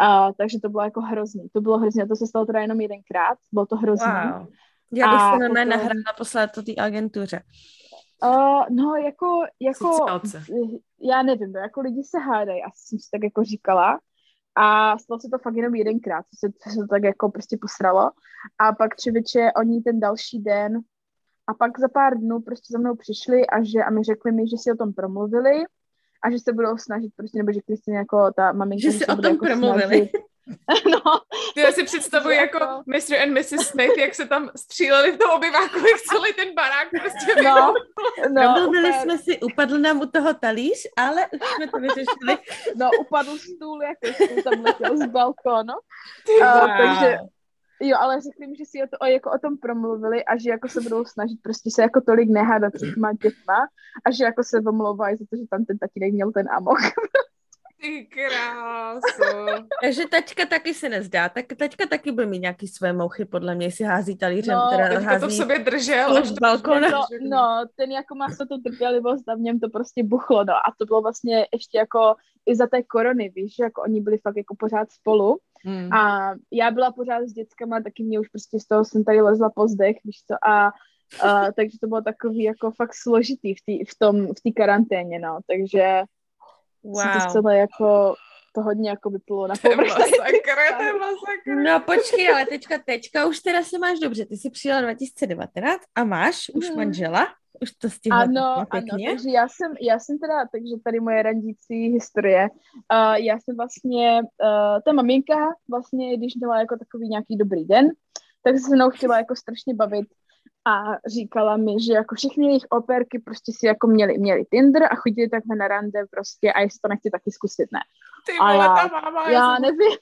Speaker 3: a, takže to bylo jako hrozný, to bylo hrozný, a to se stalo teda jenom jedenkrát, bylo to hrozný. Wow.
Speaker 2: Já bych se na potom... nahrála poslat to té agentuře.
Speaker 3: Uh, no, jako, jako, já nevím, jako lidi se hádají, asi jsem si tak jako říkala, a stalo se to fakt jenom jedenkrát, co se, co se to tak jako prostě posralo. A pak třeviče, oni ten další den a pak za pár dnů prostě za mnou přišli a, že, a mi řekli mi, že si o tom promluvili a že se budou snažit prostě, nebo že Kristina jako ta maminka,
Speaker 2: že, že se o tom
Speaker 3: jako
Speaker 2: promluvili. Snažit,
Speaker 3: no.
Speaker 1: Ty si představuji jako, jako Mr. and Mrs. Smith, jak se tam stříleli v tom obyváku, jak celý ten barák prostě
Speaker 3: No,
Speaker 2: no Promluvili úplně... jsme si, upadl nám u toho talíř, ale už jsme to vyřešili.
Speaker 3: No, upadl stůl, jako stůl tam letěl z balkónu. Uh, takže, Jo, ale řekli mi, že si o, to, o, jako o tom promluvili a že jako se budou snažit prostě se jako tolik nehádat s těma dětma a že jako se omlouvají za to, že tam ten tatínek měl ten amok.
Speaker 1: Ty kráso.
Speaker 2: Takže tačka taky se nezdá. Tak tačka taky byl mít nějaký své mouchy, podle mě, si hází talířem.
Speaker 3: No,
Speaker 2: teda hází
Speaker 1: to v sobě držel. Až
Speaker 2: z balkona.
Speaker 3: No, no, ten jako má se tu trpělivost a v něm to prostě buchlo, no. A to bylo vlastně ještě jako i za té korony, víš, že jako oni byli fakt jako pořád spolu.
Speaker 1: Hmm.
Speaker 3: A já byla pořád s dětskama, taky mě už prostě z toho jsem tady lezla po zdech, víš co, a Uh, takže to bylo takový jako fakt složitý v, tý, v tom, v té karanténě, no, takže wow. se to celé jako to hodně jako vyplulo na povrch.
Speaker 1: Masakr, to je masakr.
Speaker 2: No počkej, ale teďka, teďka už teda se máš dobře. Ty jsi přijela 2019 a máš už
Speaker 3: Hmm.
Speaker 2: manžela? Už to stihla
Speaker 3: Ano, ano,
Speaker 2: pěkně?
Speaker 3: takže já jsem, já jsem teda, takže tady moje randící historie, uh, já jsem vlastně, uh, ta maminka vlastně, když měla jako takový nějaký dobrý den, tak se se mnou chtěla jako strašně bavit a říkala mi, že jako všechny jejich operky prostě si jako měli, měli Tinder a chodili takhle na rande prostě a jestli to nechci taky zkusit, ne.
Speaker 1: Ty
Speaker 3: A
Speaker 1: vole,
Speaker 3: já-
Speaker 1: ta máma.
Speaker 3: Já
Speaker 1: jsem-
Speaker 3: nevím.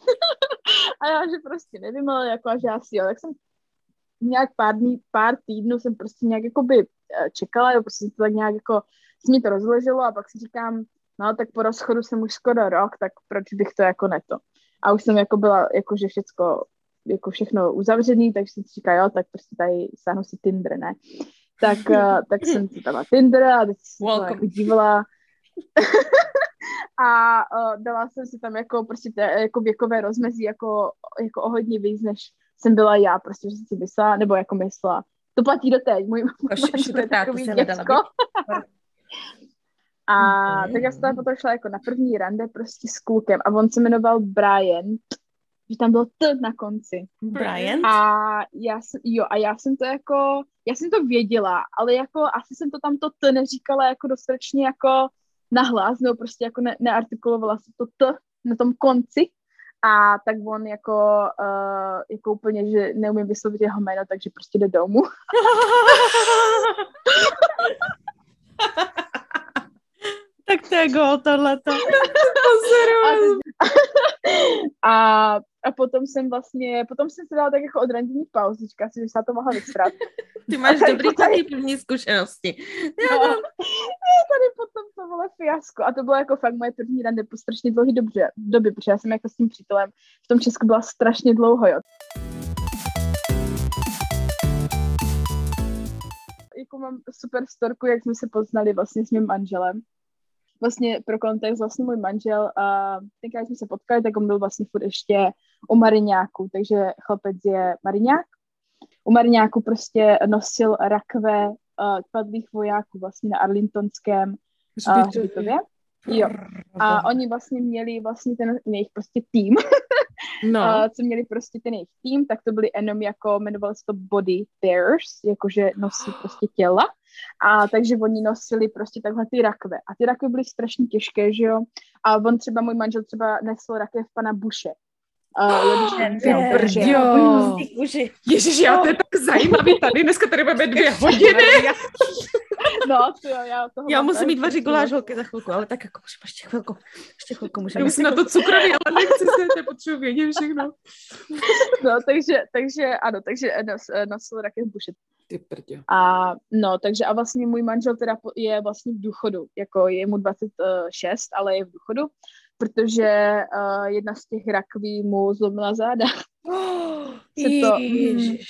Speaker 3: a já, že prostě nevím, ale jako, a že asi jo, tak jsem nějak pár dní, pár týdnů jsem prostě nějak jakoby eh, čekala, jo, prostě to tak nějak jako se mi to rozleželo a pak si říkám, no tak po rozchodu jsem už skoro rok, tak proč bych to jako neto. A už jsem jako byla, jako že všecko, jako všechno uzavřený, takže jsem si říkala, jo, tak prostě tady sáhnu si Tinder, ne. Tak, eh, tak jsem si dala Tinder a teď jsem se jako dívala a uh, dala jsem si tam jako prostě te, jako věkové rozmezí jako, jako o hodně víc, než jsem byla já, prostě, že jsem si myslela, nebo jako myslela. To platí do teď, můj manžel je takový děcko. A
Speaker 2: Mhm.
Speaker 3: tak já jsem tam potom šla jako na první rande prostě s klukem a on se jmenoval Brian, že tam bylo T na konci.
Speaker 2: Brian?
Speaker 3: A já jsem, jo, a já jsem to jako, já jsem to věděla, ale jako asi jsem to tam to T neříkala jako dostatečně jako nahlas, nebo prostě jako ne, neartikulovala jsem to T na tom konci. A tak on jako, uh, jako úplně, že neumím vyslovit jeho jméno, takže prostě jde domů.
Speaker 2: tak to je gol tohleto.
Speaker 3: A, a potom jsem vlastně, potom jsem se dala tak jako od randění pauzička, si, že se na to mohla vysrat.
Speaker 2: Ty máš
Speaker 3: Tak
Speaker 2: dobrý
Speaker 3: tady-
Speaker 2: první zkušenosti.
Speaker 3: No, tady potom to bylo fiasko. A to bylo jako fakt moje první rande po strašně dlouhé dobře, době, protože já jsem jako s tím přítelem v tom Česku byla strašně dlouho, jo. Jako mám super storku, jak jsme se poznali vlastně s mým manželem. Vlastně pro kontext, vlastně můj manžel, uh, tenkrát jsme se potkali, tak on byl vlastně furt ještě u Mariňáku, takže chlapec je Mariňák. U Mariňáku prostě nosil rakve uh, padlých vojáků vlastně na Arlingtonském uh, hřbitově. Jo. A oni vlastně měli vlastně ten jejich prostě tým,
Speaker 1: No.
Speaker 3: uh, co měli prostě ten jejich tým, tak to byli jenom jako, jmenovali se to body bears, jakože nosí prostě těla. A takže oni nosili prostě takhle ty rakve. A ty rakve byly strašně těžké, že jo. A on třeba, můj manžel třeba nesl rakev pana Buše. Uh.
Speaker 2: Ty kuži.
Speaker 1: Ježiš, já to je tak zajímavý tady. Dneska tady máme dvě hodiny.
Speaker 3: No, to jo, já toho
Speaker 2: Já musím mít vařit guláš holky za chvilku, ale tak jako můžeme ještě chvilku. Ještě chvilku
Speaker 1: Já
Speaker 2: můžeme.
Speaker 1: musím na to cukroví, ale nechci se, to potřebuji vědět všechno.
Speaker 3: No, takže, takže ano, takže nos, nosil rakev Buše.
Speaker 1: Ty prdě.
Speaker 3: A no, takže a vlastně můj manžel teda je vlastně v důchodu, jako je mu 26, ale je v důchodu, protože uh, jedna z těch rakví mu zlomila záda Se to-
Speaker 2: Ježiš.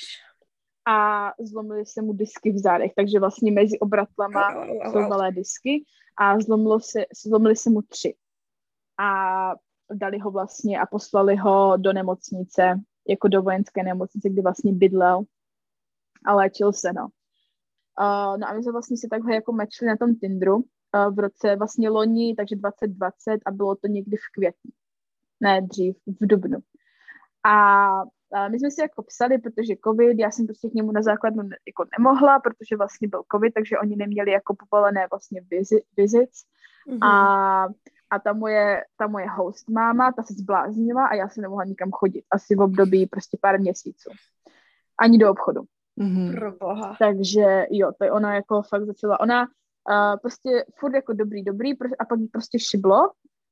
Speaker 3: a zlomily se mu disky v zádech, takže vlastně mezi obratlama
Speaker 2: Au, au, au,
Speaker 3: jsou malé disky a zlomilo se, zlomily se mu tři. A dali ho vlastně a poslali ho do nemocnice, jako do vojenské nemocnice, kde vlastně bydlel a léčil se, no. Uh, no a my jsme vlastně si takhle jako mečli na tom Tinderu uh, v roce vlastně loni, takže 2020 a bylo to někdy v květnu. Ne, dřív, v dubnu. A a my jsme si jako psali, protože covid, já jsem prostě k němu na základnu ne, jako nemohla, protože vlastně byl covid, takže oni neměli jako povolené vlastně vizi, visits.
Speaker 2: Mhm.
Speaker 3: A, a ta moje, ta moje host máma, ta se zbláznila a já jsem nemohla nikam chodit. Asi v období prostě pár měsíců. Ani do obchodu.
Speaker 1: Mhm.
Speaker 2: Pro boha.
Speaker 3: Takže jo, to je ona jako fakt začala, ona uh, prostě furt jako dobrý, dobrý a pak jí prostě šiblo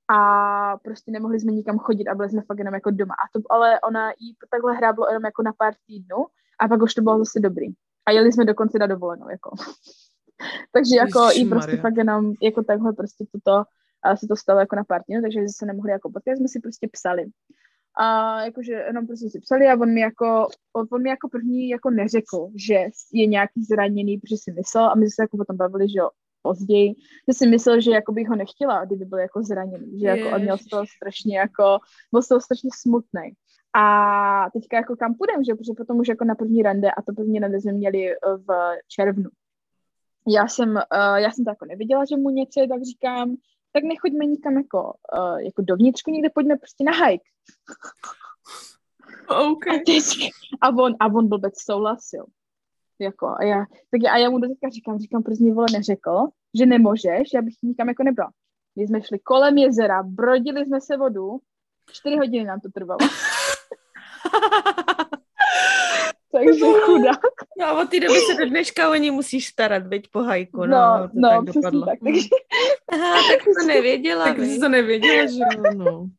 Speaker 3: a prostě nemohli jsme nikam chodit a byli jsme fakt jenom jako doma. A to, ale ona jí takhle hráblo jenom jako na pár týdnů a pak už to bylo zase dobrý. A jeli jsme dokonce na dovolenou, jako. Takže jako jí prostě
Speaker 1: Ježišmarja.
Speaker 3: fakt jenom jako takhle prostě toto a se to stalo jako na partinu, takže se nemohli jako potkat, jsme si prostě psali. A jakože jenom prostě si psali a on mi jako, on mi jako první jako neřekl, že je nějaký zraněný, protože si myslel a my jsme se jako potom bavili, že jo, později, že si myslel, že jako bych ho nechtěla, kdyby byl jako zraněný, že jako on měl z toho strašně jako, byl z toho strašně smutný. A teďka jako kam půjdem, že? Protože potom už jako na první rande a to první rande jsme měli eh, v červnu. Já jsem, uh, já jsem to jako neviděla, že mu něco je, tak říkám, tak nechoďme nikam jako, uh, jako dovnitřku, někde pojďme prostě na hike.
Speaker 1: Okay.
Speaker 3: A, teď, a, on, a on blbec souhlasil. Jako, a, já, tak já, a já mu do teďka říkám, říkám, proč mi vole neřekl, že nemůžeš, já bych nikam jako nebyla. My jsme šli kolem jezera, brodili jsme se vodu, čtyři hodiny nám to trvalo. Takže chudák.
Speaker 2: No a od té doby se do dneška o ní musíš starat, veď po hajku, no.
Speaker 3: No, no, tak dopadlo. tak. Takže...
Speaker 2: Aha, tak to nevěděla.
Speaker 1: tak jsi to nevěděla, že no.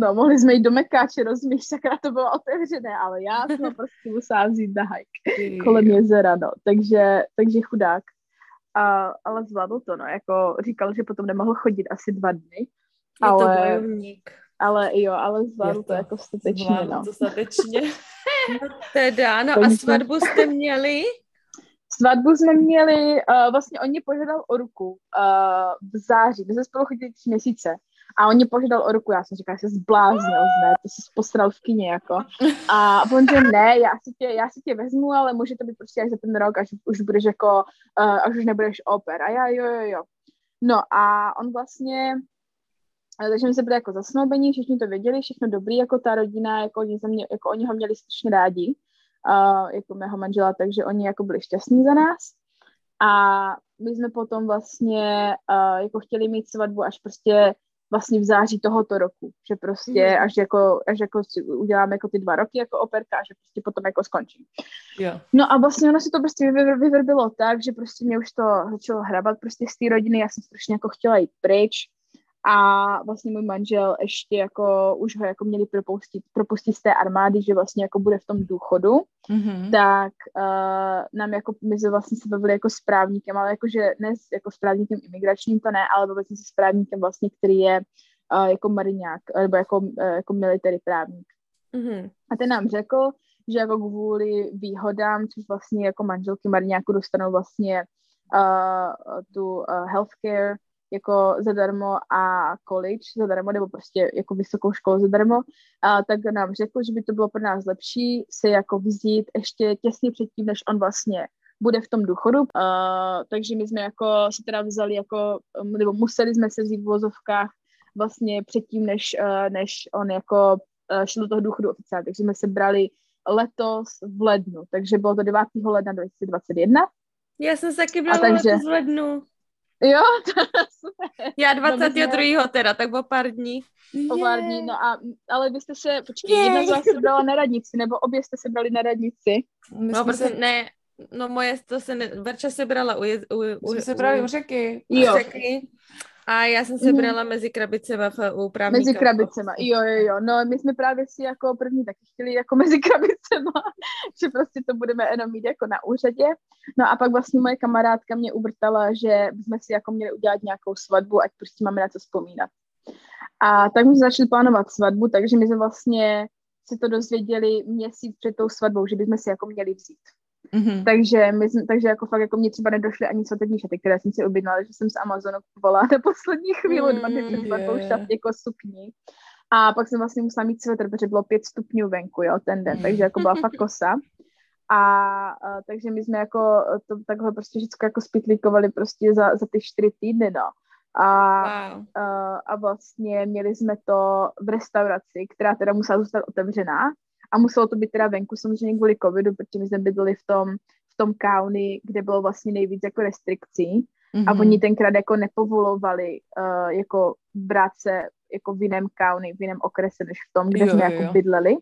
Speaker 3: No, mohli jsme jít do Mekáče, rozumíš, sakra to bylo otevřené, ale já jsem prostě musela vzít na hike kolem jezera, no. Takže, takže chudák. A, ale zvládl to, no, jako říkal, že potom nemohl chodit asi dva dny.
Speaker 2: Je ale... to bojovník.
Speaker 3: Ale jo, ale zvládl to, to jako statečně, no.
Speaker 2: to statečně. no teda, no a svatbu jste měli?
Speaker 3: Svatbu jsme měli, uh, vlastně on mě požádal o ruku uh, v září, my jsme spolu chodili tři měsíce a on mě požádal o ruku, já jsem říkala, že se zbláznil, ne, to jsi postral v kině, jako. A on že ne, já si, tě, já si tě vezmu, ale může to být prostě až za ten rok, až už budeš jako, uh, až už nebudeš oper. A já jo, jo, jo. No a on vlastně takže jsme se byli jako zasnoubení, všichni to věděli, všechno dobrý, jako ta rodina, jako oni, mě, jako oni ho měli strašně rádi, uh, jako mého manžela, takže oni jako byli šťastní za nás. A my jsme potom vlastně uh, jako chtěli mít svatbu až prostě vlastně v září tohoto roku, že prostě mm. až jako, až jako si uděláme jako ty dva roky jako operka a že prostě potom jako skončí.
Speaker 1: Yeah.
Speaker 3: No a vlastně ono se to prostě vyvrbilo tak, že prostě mě už to začalo hrabat prostě z té rodiny, já jsem strašně jako chtěla jít pryč, a vlastně můj manžel ještě jako už ho jako měli propustit, propustit z té armády, že vlastně jako bude v tom důchodu, mm-hmm. tak uh, nám jako, my jsme vlastně se bavili jako s právníkem, ale jakože ne jako s právníkem imigračním, to ne, ale bavili jsme se s právníkem vlastně, který je uh, jako mariňák, nebo jako, uh, jako military právník. Mm-hmm. A ten nám řekl, že jako kvůli výhodám, což vlastně jako manželky mariňáku dostanou vlastně uh, tu uh, healthcare, jako zadarmo a college zadarmo, nebo prostě jako vysokou školu zadarmo, a tak nám řekl, že by to bylo pro nás lepší se jako vzít ještě těsně předtím, než on vlastně bude v tom důchodu. Uh, takže my jsme jako si teda vzali jako, nebo museli jsme se vzít v vozovkách vlastně předtím, než, uh, než on jako uh, šel do toho důchodu oficiálně. Takže jsme se brali letos v lednu, takže bylo to 9. ledna 2021.
Speaker 2: Já jsem se taky brala takže, letos v lednu.
Speaker 3: Jo,
Speaker 2: super. Já 22. No, teda, tak o pár dní.
Speaker 3: O pár dní, no a, ale vy jste se, počkej, je. jedna z vás se brala na radnici, nebo obě jste se brali na radnici?
Speaker 2: My no, protože se... ne, no moje, to se ne, Verča se brala u, u,
Speaker 1: u, u, se brali u řeky.
Speaker 3: Jo.
Speaker 2: U řeky. A já jsem se mhm. brala mm. mezi krabicema v, u právníka.
Speaker 3: Mezi krabicema, jo, jo, jo. No, my jsme právě si jako první taky chtěli jako mezi krabicema, že prostě to budeme jenom mít jako na úřadě. No a pak vlastně moje kamarádka mě uvrtala, že jsme si jako měli udělat nějakou svatbu, ať prostě máme na co vzpomínat. A tak jsme začali plánovat svatbu, takže my jsme vlastně si to dozvěděli měsíc před tou svatbou, že bychom si jako měli vzít. Mm-hmm. Takže, my, takže jako fakt jako mě třeba nedošly ani svatební šaty, které jsem si objednala, že jsem z Amazonu kupovala na poslední chvíli, mm, dva dny před svatbou šat jako sukni. A pak jsem vlastně musela mít svetr, protože bylo pět stupňů venku, jo, ten den, takže jako byla fakt kosa. A, a takže my jsme jako to takhle prostě vždycky jako spitlíkovali prostě za, za ty čtyři týdny, no. A, wow. a, a vlastně měli jsme to v restauraci, která teda musela zůstat otevřená, a muselo to být teda venku samozřejmě kvůli covidu, protože my jsme bydleli v tom, v tom county, kde bylo vlastně nejvíc jako restrikcí mm-hmm. a mhm. oni tenkrát jako nepovolovali uh, jako brát se jako v jiném county, v jiném okrese, než v tom, kde jo, jsme jo, jako bydleli.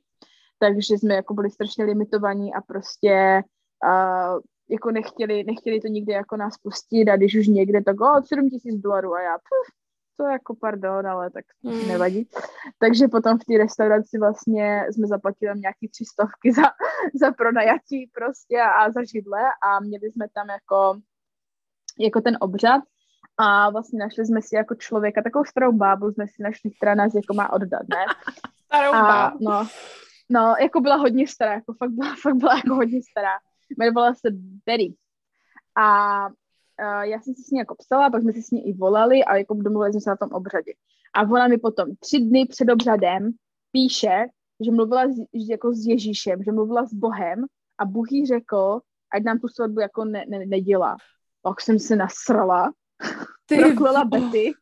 Speaker 3: Takže jsme jako byli strašně limitovaní a prostě uh, jako nechtěli, nechtěli to nikdy jako nás pustit a když už někde, tak o, 7 tisíc dolarů a já, puf, to jako pardon, ale tak mm. nevadí. Takže potom v té restauraci vlastně jsme zaplatili nějaký tři stovky za, za pronajatí prostě a za židle a měli jsme tam jako, jako ten obřad A vlastně našli jsme si jako člověka, takovou starou bábu jsme si našli, která nás jako má oddat, ne?
Speaker 1: Starou
Speaker 3: A,
Speaker 1: bábu.
Speaker 3: no, no, jako byla hodně stará, jako fakt byla, fakt byla jako hodně stará. Jmenovala se Betty. A uh, já jsem si s ní jako psala, pak jsme si s ní i volali a jako domluvili jsme se na tom obřadě. A ona mi potom tři dny před obřadem píše, že mluvila s, že jako s Ježíšem, že mluvila s Bohem a Bůh jí řekl, ať nám tu svatbu jako ne, ne, nedělá. Pak jsem se nasrala,
Speaker 1: Ty
Speaker 3: proklela Betty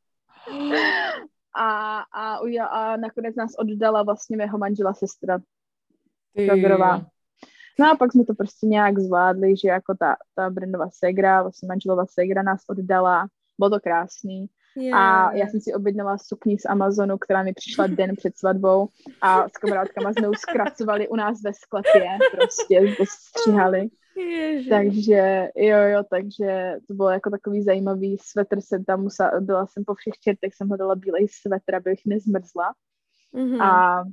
Speaker 3: a, a, a nakonec nás oddala vlastně mého manžela sestra
Speaker 1: Ty.
Speaker 3: No a pak jsme to prostě nějak zvládli, že jako ta, ta Brendova segra, vlastně manželova segra nás oddala, bylo to krásný. A já jsem si objednala sukni z Amazonu, která mi přišla den před svatbou a s kamarádkama jsme ji zkracovali u nás ve sklepě, prostě to stříhali.
Speaker 2: Ježiš.
Speaker 3: Takže jo, jo, takže to bylo jako takový zajímavý svetr jsem tam musela, byla jsem po všech čertech, jsem hledala bílej svetr, abych nezmrzla.
Speaker 2: Mhm.
Speaker 3: A,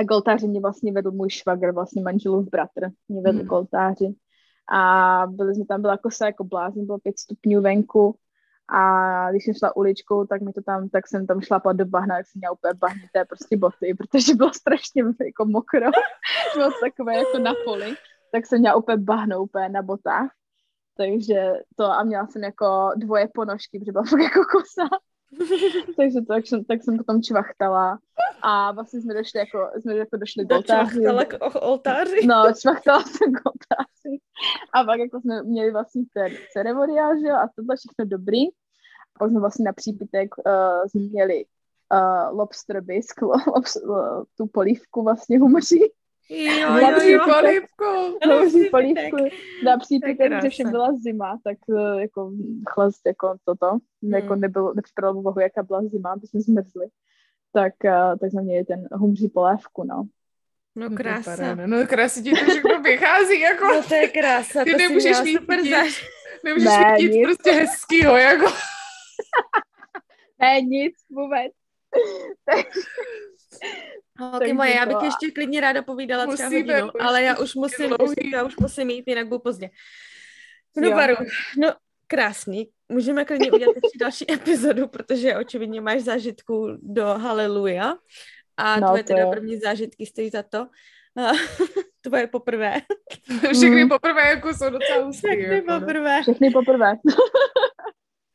Speaker 3: a k oltáři mě vlastně vedl můj švagr, vlastně manželův bratr, mě vedl
Speaker 1: Mhm.
Speaker 3: k oltáři. A byli jsme tam, byla kosa jako blázen, bylo pět stupňů venku. A když jsem šla uličkou, tak mi to tam, tak jsem tam šlapala do bahna, tak jsem měla úplně bahnité prostě boty, protože bylo strašně jako mokro. bylo to takové jako na poli. Tak jsem měla úplně bahno úplně na botách. Takže to a měla jsem jako dvoje ponožky, protože byla fakt jako kosa. Takže to, tak, jsem, tak jsem potom čvachtala a vlastně jsme došli jako, jsme jako došli k oltáři.
Speaker 2: K oltáři.
Speaker 3: No, čvachtala jsem k oltáři. A pak jako jsme měli vlastně ten ceremoniál, že jo, a tohle všechno dobrý. A pak jsme vlastně na přípitek uh, jsme měli uh, lobster bisque, lobs, uh, tu polívku vlastně humří.
Speaker 2: Jo,
Speaker 3: Hladší
Speaker 2: jo,
Speaker 1: polívku.
Speaker 2: Přípitek.
Speaker 3: polívku na
Speaker 2: To
Speaker 3: přípitek,
Speaker 2: je
Speaker 3: že všem byla zima, tak uh, jako chlast jako toto, hmm. jako nebylo, nepřipadalo v úvahu, jaká byla zima, aby jsme zmrzli. Tak, uh, tak jsme měli ten humří polévku, no.
Speaker 2: No
Speaker 1: No, to je
Speaker 2: krása.
Speaker 1: paráda. No krásně ti to všechno vychází, jako
Speaker 2: No to je krása,
Speaker 1: Ty
Speaker 2: to si
Speaker 1: nemůžeš
Speaker 2: měla
Speaker 1: mít
Speaker 2: super zaž...
Speaker 1: nemůžeš
Speaker 3: Ne,
Speaker 1: mít nic
Speaker 3: nic.
Speaker 1: prostě hezkýho, jako.
Speaker 3: Ne, nic vůbec.
Speaker 2: Holky moje, já bych ještě klidně ráda povídala třeba
Speaker 1: Musíme,
Speaker 2: hodinu,
Speaker 1: už
Speaker 2: ale já už musím,
Speaker 1: dlouhý.
Speaker 2: já už musím jít, jinak budu pozdě. No baru, no krásný. Můžeme klidně udělat ještě další epizodu, protože očividně máš zážitku do Haleluja a
Speaker 3: No,
Speaker 2: tvoje
Speaker 3: to
Speaker 2: teda první zážitky stojí za to. Tvoje poprvé.
Speaker 1: Všechny
Speaker 3: Mm.
Speaker 1: poprvé jako jsou docela hustý,
Speaker 2: Všechny
Speaker 1: jako, no.
Speaker 2: poprvé.
Speaker 3: Všechny poprvé.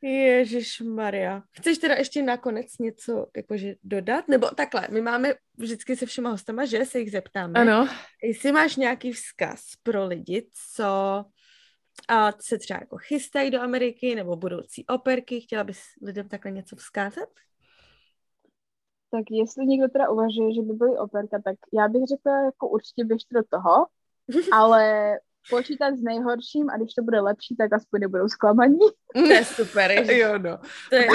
Speaker 2: Ježíš Maria. Chceš teda ještě nakonec něco jakože dodat? Nebo takhle, my máme vždycky se všema hostama, že se jich zeptáme.
Speaker 1: Ano,
Speaker 2: Jestli máš nějaký vzkaz pro lidi, co a se třeba jako chystají do Ameriky nebo budoucí operky, chtěla bys lidem takhle něco vzkázat?
Speaker 3: Tak jestli někdo teda uvažuje, že by byly operka, tak já bych řekla, jako určitě běžte do toho, ale počítat s nejhorším a když to bude lepší, tak aspoň nebudou zklamaní.
Speaker 2: To je super, ježiš,
Speaker 1: jo, no.
Speaker 2: to je.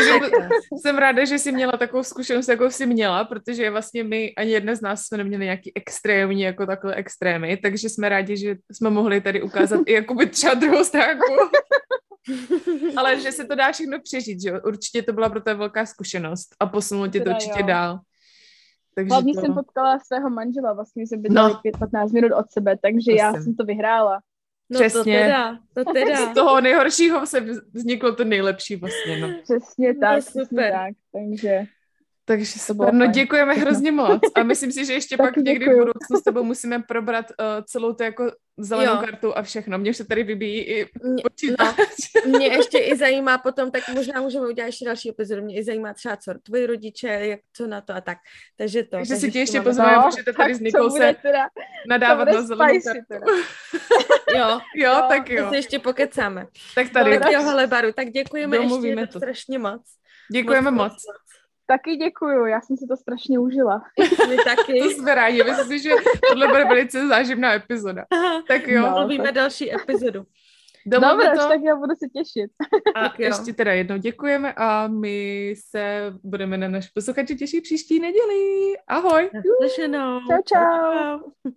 Speaker 1: Jsem ráda, že jsi měla takovou zkušenost, jakou jsi měla, protože vlastně my, ani jedna z nás jsme neměli nějaký extrémní, jako takhle extrémy, takže jsme rádi, že jsme mohli tady ukázat i jakoby třeba druhou stránku. Ale že se to dá všechno přežít, že jo? Určitě to byla pro tebe velká zkušenost a posunulo tě to určitě
Speaker 3: jo.
Speaker 1: dál. Takže
Speaker 3: Hlavně
Speaker 1: to...
Speaker 3: jsem potkala svého manžela, vlastně jsme bydleli
Speaker 1: No.
Speaker 3: 5-15 minut od sebe, takže
Speaker 1: To
Speaker 3: já
Speaker 1: jsem.
Speaker 3: jsem to vyhrála.
Speaker 2: No to
Speaker 1: Přesně.
Speaker 2: teda, to teda.
Speaker 1: Z toho nejhoršího se vzniklo to nejlepší vlastně, no.
Speaker 3: Přesně
Speaker 2: No,
Speaker 3: tak, přesně
Speaker 2: super.
Speaker 3: tak, takže
Speaker 1: Takže super. No
Speaker 3: fajn.
Speaker 1: děkujeme
Speaker 3: Všechno.
Speaker 1: hrozně moc. A myslím si, že ještě pak
Speaker 3: Taky
Speaker 1: někdy v
Speaker 3: děkuju.
Speaker 1: budoucnu s tebou musíme probrat uh, celou tu jako zelenou
Speaker 2: Jo.
Speaker 1: kartu a všechno. Mně už se tady vybíjí i
Speaker 2: Mě,
Speaker 1: počítač.
Speaker 2: no, mě ještě i zajímá potom, tak možná můžeme udělat ještě další epizodu, mě i zajímá třeba co tvoji rodiče, jak co na to a tak. Takže to.
Speaker 1: Takže si tě
Speaker 2: ještě
Speaker 1: pozveme,
Speaker 3: No,
Speaker 1: můžete tady s se
Speaker 3: teda,
Speaker 1: nadávat na zelenou kartu.
Speaker 3: teda.
Speaker 2: Jo,
Speaker 1: Jo,
Speaker 3: Jo,
Speaker 1: tak jo.
Speaker 2: si ještě pokecáme.
Speaker 1: Tak tady.
Speaker 2: Tak jo, hele, Baru, tak děkujeme
Speaker 1: Domluvíme
Speaker 2: ještě
Speaker 1: to.
Speaker 2: strašně moc.
Speaker 1: Děkujeme moc.
Speaker 3: Taky děkuju, já jsem si to strašně užila.
Speaker 2: My taky.
Speaker 1: To jsme rádi. Myslím si, že tohle bude velice záživná epizoda. Tak jo,
Speaker 3: No.
Speaker 2: Mluvíme další epizodu.
Speaker 3: Dobře,
Speaker 1: to.
Speaker 3: tak já budu se těšit.
Speaker 1: A
Speaker 2: Tak jo.
Speaker 1: ještě teda jednou děkujeme a my se budeme na naš posluchači těšit příští neděli. Ahoj!
Speaker 2: Naslyšenou.
Speaker 3: Čau, čau.
Speaker 2: čau.